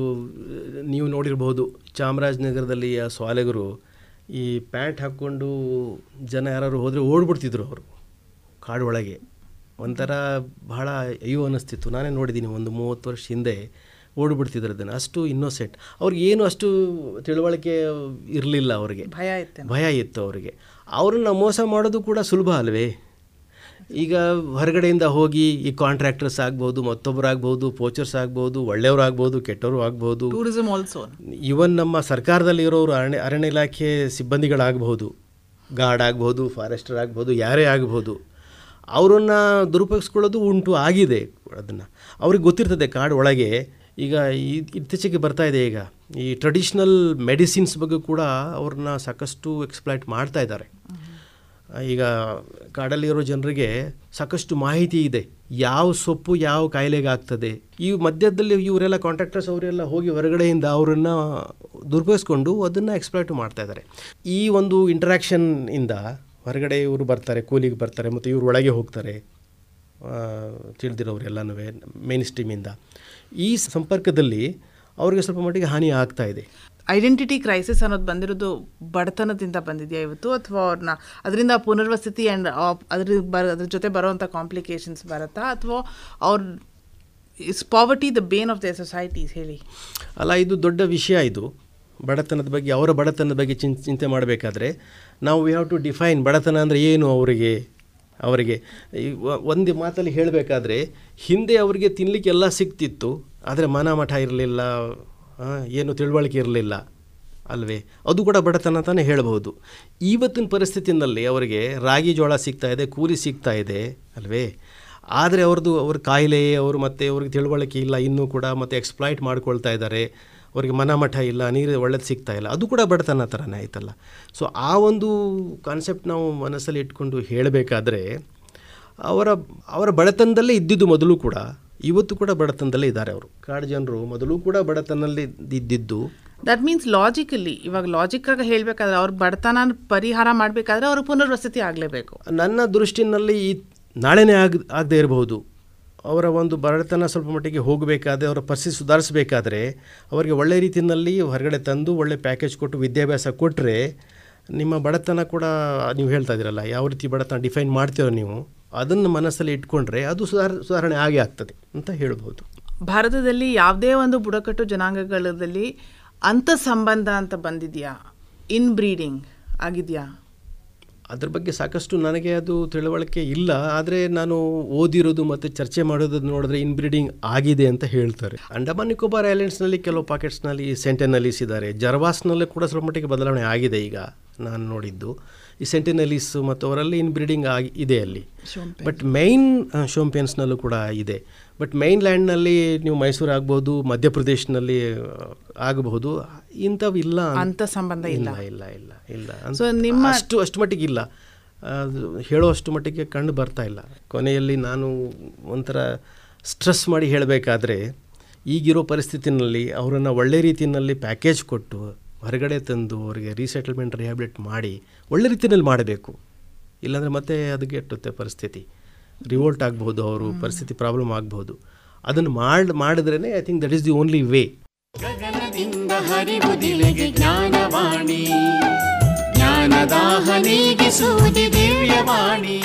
ನೀವು ನೋಡಿರ್ಬೋದು ಚಾಮರಾಜನಗರದಲ್ಲಿ ಆ ಸ್ವಾಲೆಗರು ಈ ಪ್ಯಾಂಟ್ ಹಾಕ್ಕೊಂಡು ಜನ ಯಾರು ಹೋದರೆ ಓಡ್ಬಿಡ್ತಿದ್ರು ಅವರು ಕಾಡು ಒಳಗೆ. ಒಂಥರ ಬಹಳ ಅಯ್ಯೋ ಅನ್ನಿಸ್ತಿತ್ತು. ನಾನೇ ನೋಡಿದ್ದೀನಿ, ಒಂದು ಮೂವತ್ತು ವರ್ಷ ಹಿಂದೆ ಓಡ್ಬಿಡ್ತಿದ್ರು ಅದನ್ನು. ಅಷ್ಟು ಇನ್ನೋಸೆಂಟ್ ಅವ್ರಿಗೆ ಏನು ಅಷ್ಟು ತಿಳುವಳಿಕೆ ಇರಲಿಲ್ಲ ಅವರಿಗೆ. ಭಯ ಇತ್ತು ಭಯ ಇತ್ತು ಅವರಿಗೆ. ಅವ್ರನ್ನ ಮೋಸ ಮಾಡೋದು ಕೂಡ ಸುಲಭ ಅಲ್ವೇ? ಈಗ ಹೊರಗಡೆಯಿಂದ ಹೋಗಿ ಈ ಕಾಂಟ್ರಾಕ್ಟರ್ಸ್ ಆಗ್ಬೋದು ಮತ್ತೊಬ್ಬರು ಆಗ್ಬೋದು ಪೋಚರ್ಸ್ ಆಗ್ಬೋದು ಒಳ್ಳೆಯವರು ಆಗ್ಬೋದು ಕೆಟ್ಟವರು ಆಗ್ಬೋದು. ಟೂರಿಸಮ್ ಆಲ್ಸೋ ಇವನ್ ನಮ್ಮ ಸರ್ಕಾರದಲ್ಲಿ ಇರೋರು ಅರಣ್ಯ ಅರಣ್ಯ ಇಲಾಖೆ ಸಿಬ್ಬಂದಿಗಳಾಗಬಹುದು ಗಾರ್ಡ್ ಆಗ್ಬೋದು ಫಾರೆಸ್ಟರ್ ಆಗ್ಬೋದು ಯಾರೇ ಆಗ್ಬೋದು ಅವರನ್ನು ದುರುಪಯೋಗಿಸ್ಕೊಳ್ಳೋದು ಉಂಟು ಆಗಿದೆ ಅದನ್ನು. ಅವ್ರಿಗೆ ಗೊತ್ತಿರ್ತದೆ ಕಾಡು ಒಳಗೆ ಈಗ ಈ ಇತ್ತೀಚೆಗೆ ಬರ್ತಾ ಇದೆ ಈಗ. ಈ ಟ್ರೆಡಿಷ್ನಲ್ ಮೆಡಿಸಿನ್ಸ್ ಬಗ್ಗೆ ಕೂಡ ಅವ್ರನ್ನ ಸಾಕಷ್ಟು ಎಕ್ಸ್ಪ್ಲೈಟ್ ಮಾಡ್ತಾ ಇದ್ದಾರೆ. ಈಗ ಕಾಡಲ್ಲಿರೋ ಜನರಿಗೆ ಸಾಕಷ್ಟು ಮಾಹಿತಿ ಇದೆ. ಯಾವ ಸೊಪ್ಪು ಯಾವ ಕಾಯಿಲೆಗೆ ಆಗ್ತದೆ. ಈ ಮಧ್ಯದಲ್ಲಿ ಇವರೆಲ್ಲ ಕಾಂಟ್ರಾಕ್ಟರ್ಸ್ ಅವರೆಲ್ಲ ಹೋಗಿ ಹೊರಗಡೆಯಿಂದ ಅವರನ್ನು ದುರ್ಬಳಿಸ್ಕೊಂಡು ಅದನ್ನು ಎಕ್ಸ್ಪ್ಲೈಟ್ ಮಾಡ್ತಾ ಇದ್ದಾರೆ. ಈ ಒಂದು ಇಂಟ್ರಾಕ್ಷನ್ ಇಂದ ಹೊರಗಡೆ ಇವರು ಬರ್ತಾರೆ, ಕೂಲಿಗೆ ಬರ್ತಾರೆ, ಮತ್ತು ಇವರು ಒಳಗೆ ಹೋಗ್ತಾರೆ. ತಿಳಿದಿರೋರೆಲ್ಲನೂ ಮೇನ್ ಸ್ಟ್ರೀಮಿಂದ ಈ ಸಂಪರ್ಕದಲ್ಲಿ ಅವ್ರಿಗೆ ಸ್ವಲ್ಪ ಮಟ್ಟಿಗೆ ಹಾನಿ ಆಗ್ತಾ ಇದೆ. ಐಡೆಂಟಿಟಿ ಕ್ರೈಸಿಸ್ ಅನ್ನೋದು ಬಂದಿರೋದು ಬಡತನದಿಂದ ಬಂದಿದೆಯಾ ಇವತ್ತು? ಅಥವಾ ಅವ್ರನ್ನ ಅದರಿಂದ ಪುನರ್ವಸತಿ ಆ್ಯಂಡ್ ಅದ್ರ ಬರ ಅದ್ರ ಜೊತೆ ಬರೋವಂಥ ಕಾಂಪ್ಲಿಕೇಶನ್ಸ್ ಬರುತ್ತಾ? ಅಥವಾ ಅವ್ರ is poverty the bane of the societies ಹೇಳಿ. ಅಲ್ಲ ಇದು ದೊಡ್ಡ ವಿಷಯ ಇದು. ಬಡತನದ ಬಗ್ಗೆ ಅವರ ಬಡತನದ ಬಗ್ಗೆ ಚಿಂತೆ ಮಾಡಬೇಕಾದ್ರೆ ನಾವು ವಿ ಹ್ಯಾವ್ ಟು ಡಿಫೈನ್ ಬಡತನ ಅಂದರೆ ಏನು ಅವರಿಗೆ? ಅವರಿಗೆ. ಒಂದು ಮಾತಲ್ಲಿ ಹೇಳಬೇಕಾದ್ರೆ, ಹಿಂದೆ ಅವರಿಗೆ ತಿನ್ನಲಿಕ್ಕೆ ಎಲ್ಲ ಸಿಗ್ತಿತ್ತು ಆದರೆ ಮನ ಮಠ ಇರಲಿಲ್ಲ ಏನು ತಿಳುವಳಿಕೆ ಇರಲಿಲ್ಲ, ಅಲ್ವೇ? ಅದು ಕೂಡ ಬಡತನ ತಾನೇ ಹೇಳ್ಬೋದು ಇವತ್ತಿನ ಪರಿಸ್ಥಿತಿನಲ್ಲಿ ಅವರಿಗೆ ರಾಗಿ ಜೋಳ ಸಿಗ್ತಾ ಇದೆ, ಕೂಲಿ ಸಿಗ್ತಾ ಇದೆ, ಅಲ್ವೇ? ಆದರೆ ಅವ್ರದ್ದು ಅವ್ರ ಕಾಯಿಲೆ ಅವರು ಮತ್ತು ಅವ್ರಿಗೆ ತಿಳುವಳಿಕೆ ಇಲ್ಲ, ಇನ್ನೂ ಕೂಡ ಮತ್ತು ಎಕ್ಸ್ಪ್ಲಾಯ್ಟ್ ಮಾಡ್ಕೊಳ್ತಾ ಇದ್ದಾರೆ. ಅವ್ರಿಗೆ ಮನಮಠ ಇಲ್ಲ ನೀರು ಒಳ್ಳೇದು ಸಿಗ್ತಾ ಇಲ್ಲ. ಅದು ಕೂಡ ಬಡತನ ಥರನೇ ಆಯ್ತಲ್ಲ. ಸೊ ಆ ಒಂದು ಕಾನ್ಸೆಪ್ಟ್ ನಾವು ಮನಸ್ಸಲ್ಲಿ ಇಟ್ಕೊಂಡು ಹೇಳಬೇಕಾದ್ರೆ ಅವರ ಅವರ ಬಡತನದಲ್ಲೇ ಇದ್ದಿದ್ದು ಮೊದಲು ಕೂಡ ಇವತ್ತು ಕೂಡ ಬಡತನದಲ್ಲೇ ಇದ್ದಾರೆ ಅವರು. ಕಾಡು ಜನರು ಮೊದಲು ಕೂಡ ಬಡತನದಲ್ಲಿ ಇದ್ದಿದ್ದು. ದಟ್ ಮೀನ್ಸ್ ಲಾಜಿಕಲಿ ಇವಾಗ ಲಾಜಿಕ್ಕಾಗಿ ಹೇಳಬೇಕಾದ್ರೆ ಅವ್ರ ಬಡತನ ಪರಿಹಾರ ಮಾಡಬೇಕಾದ್ರೆ ಅವರು ಪುನರ್ವಸತಿ ಆಗಲೇಬೇಕು. ನನ್ನ ದೃಷ್ಟಿನಲ್ಲಿ ಈ ನಾಳೆನೇ ಆಗ ಆಗದೇ ಇರಬಹುದು. ಅವರ ಒಂದು ಬಡತನ ಸ್ವಲ್ಪ ಮಟ್ಟಿಗೆ ಹೋಗಬೇಕಾದ್ರೆ, ಅವರ ಪರಿಸ್ಥಿತಿ ಸುಧಾರಿಸಬೇಕಾದ್ರೆ, ಅವರಿಗೆ ಒಳ್ಳೆ ರೀತಿಯಲ್ಲಿ ಹೊರಗಡೆ ತಂದು, ಒಳ್ಳೆ ಪ್ಯಾಕೇಜ್ ಕೊಟ್ಟು ವಿದ್ಯಾಭ್ಯಾಸ ಕೊಟ್ಟರೆ ನಿಮ್ಮ ಬಡತನ ಕೂಡ ನೀವು ಹೇಳ್ತಾ ಇದ್ದೀರಲ್ಲ, ಯಾವ ರೀತಿ ಬಡತನ ಡಿಫೈನ್ ಮಾಡ್ತೀರೋ ನೀವು, ಅದನ್ನು ಮನಸ್ಸಲ್ಲಿ ಇಟ್ಕೊಂಡ್ರೆ ಅದು ಸುಧಾರ, ಸುಧಾರಣೆ ಆಗೇ ಆಗ್ತದೆ ಅಂತ ಹೇಳ್ಬೋದು. ಭಾರತದಲ್ಲಿ ಯಾವುದೇ ಒಂದು ಬುಡಕಟ್ಟು ಜನಾಂಗಗಳಲ್ಲಿ ಅಂತ ಸಂಬಂಧ ಅಂತ ಬಂದಿದೆಯಾ? ಇನ್ ಬ್ರೀಡಿಂಗ್ ಆಗಿದೆಯಾ? ಅದ್ರ ಬಗ್ಗೆ ಸಾಕಷ್ಟು ನನಗೆ ಅದು ತಿಳುವಳಿಕೆ ಇಲ್ಲ. ಆದರೆ ನಾನು ಓದಿರೋದು ಮತ್ತು ಚರ್ಚೆ ಮಾಡೋದು ನೋಡಿದ್ರೆ ಇನ್ಬ್ರೀಡಿಂಗ್ ಆಗಿದೆ ಅಂತ ಹೇಳ್ತಾರೆ. ಅಂಡಮಾನ್ ನಿಕೋಬಾರ್ ಐಲ್ಯಾಂಡ್ಸ್ನಲ್ಲಿ ಕೆಲವು ಪಾಕೆಟ್ಸ್ನಲ್ಲಿ ಸೆಂಟೆನಲೀಸ್ ಇದ್ದಾರೆ ಜರ್ವಾಸ್ನಲ್ಲೂ ಕೂಡ ಸ್ವಲ್ಪ ಮಟ್ಟಿಗೆ ಬದಲಾವಣೆ ಆಗಿದೆ ಈಗ. ನಾನು ನೋಡಿದ್ದು. ಈ ಸೆಂಟಿನಲೀಸ್ ಮತ್ತು ಅವರಲ್ಲಿ ಇನ್ ಬ್ರೀಡಿಂಗ್ ಆಗಿ ಇದೆ ಅಲ್ಲಿ. ಬಟ್ ಮೈನ್ ಶೋಂಪಿಯನ್ಸ್ನಲ್ಲೂ ಕೂಡ ಇದೆ. ಬಟ್ ಮೈನ್ ಲ್ಯಾಂಡ್ನಲ್ಲಿ ನೀವು ಮೈಸೂರು ಆಗ್ಬೋದು ಮಧ್ಯಪ್ರದೇಶನಲ್ಲಿ ಆಗಬಹುದು. ಇಂಥವಿಲ್ಲ ಇಲ್ಲ ಅಂತ- ಸಂಬಂಧ ಇಲ್ಲ. ಇಲ್ಲ ಇಲ್ಲ ಇಲ್ಲ ಸೊ ನಿಮ್ಮ- ಅಷ್ಟು ಅಷ್ಟು ಮಟ್ಟಿಗೆ ಇಲ್ಲ. ಹೇಳೋ ಅಷ್ಟು ಮಟ್ಟಿಗೆ ಕಂಡು ಬರ್ತಾ ಇಲ್ಲ. ಕೊನೆಯಲ್ಲಿ ನಾನು ಒಂಥರ ಸ್ಟ್ರೆಸ್ ಮಾಡಿ ಹೇಳಬೇಕಾದ್ರೆ ಈಗಿರೋ ಪರಿಸ್ಥಿತಿನಲ್ಲಿ ಅವರನ್ನು ಒಳ್ಳೆ ರೀತಿಯಲ್ಲಿ ಪ್ಯಾಕೇಜ್ ಕೊಟ್ಟು ಹೊರಗಡೆ ತಂದು ಅವರಿಗೆ ರೀಸೆಟಲ್ಮೆಂಟ್ ರಿಹ್ಯಾಬಿಲಿಟ್ ಮಾಡಿ ಒಳ್ಳೆ ರೀತಿಯಲ್ಲಿ ಮಾಡಬೇಕು. ಇಲ್ಲಾಂದರೆ ಮತ್ತೆ ಅದಕ್ಕೆ ಎಟ್ಟುತ್ತೆ ಪರಿಸ್ಥಿತಿ. ರಿವೋಲ್ಟ್ ಆಗ್ಬೋದು ಅವರು ಪರಿಸ್ಥಿತಿ ಪ್ರಾಬ್ಲಮ್ ಆಗ್ಬೋದು ಅದನ್ನು ಮಾಡಿ ಮಾಡಿದ್ರೇ I think that is the only way ಗಗನದಿಂದ ಜ್ಞಾನವಾಣಿ. ಜ್ಞಾನದಾಹನಿಗೆ ದಿವ್ಯವಾಣಿ.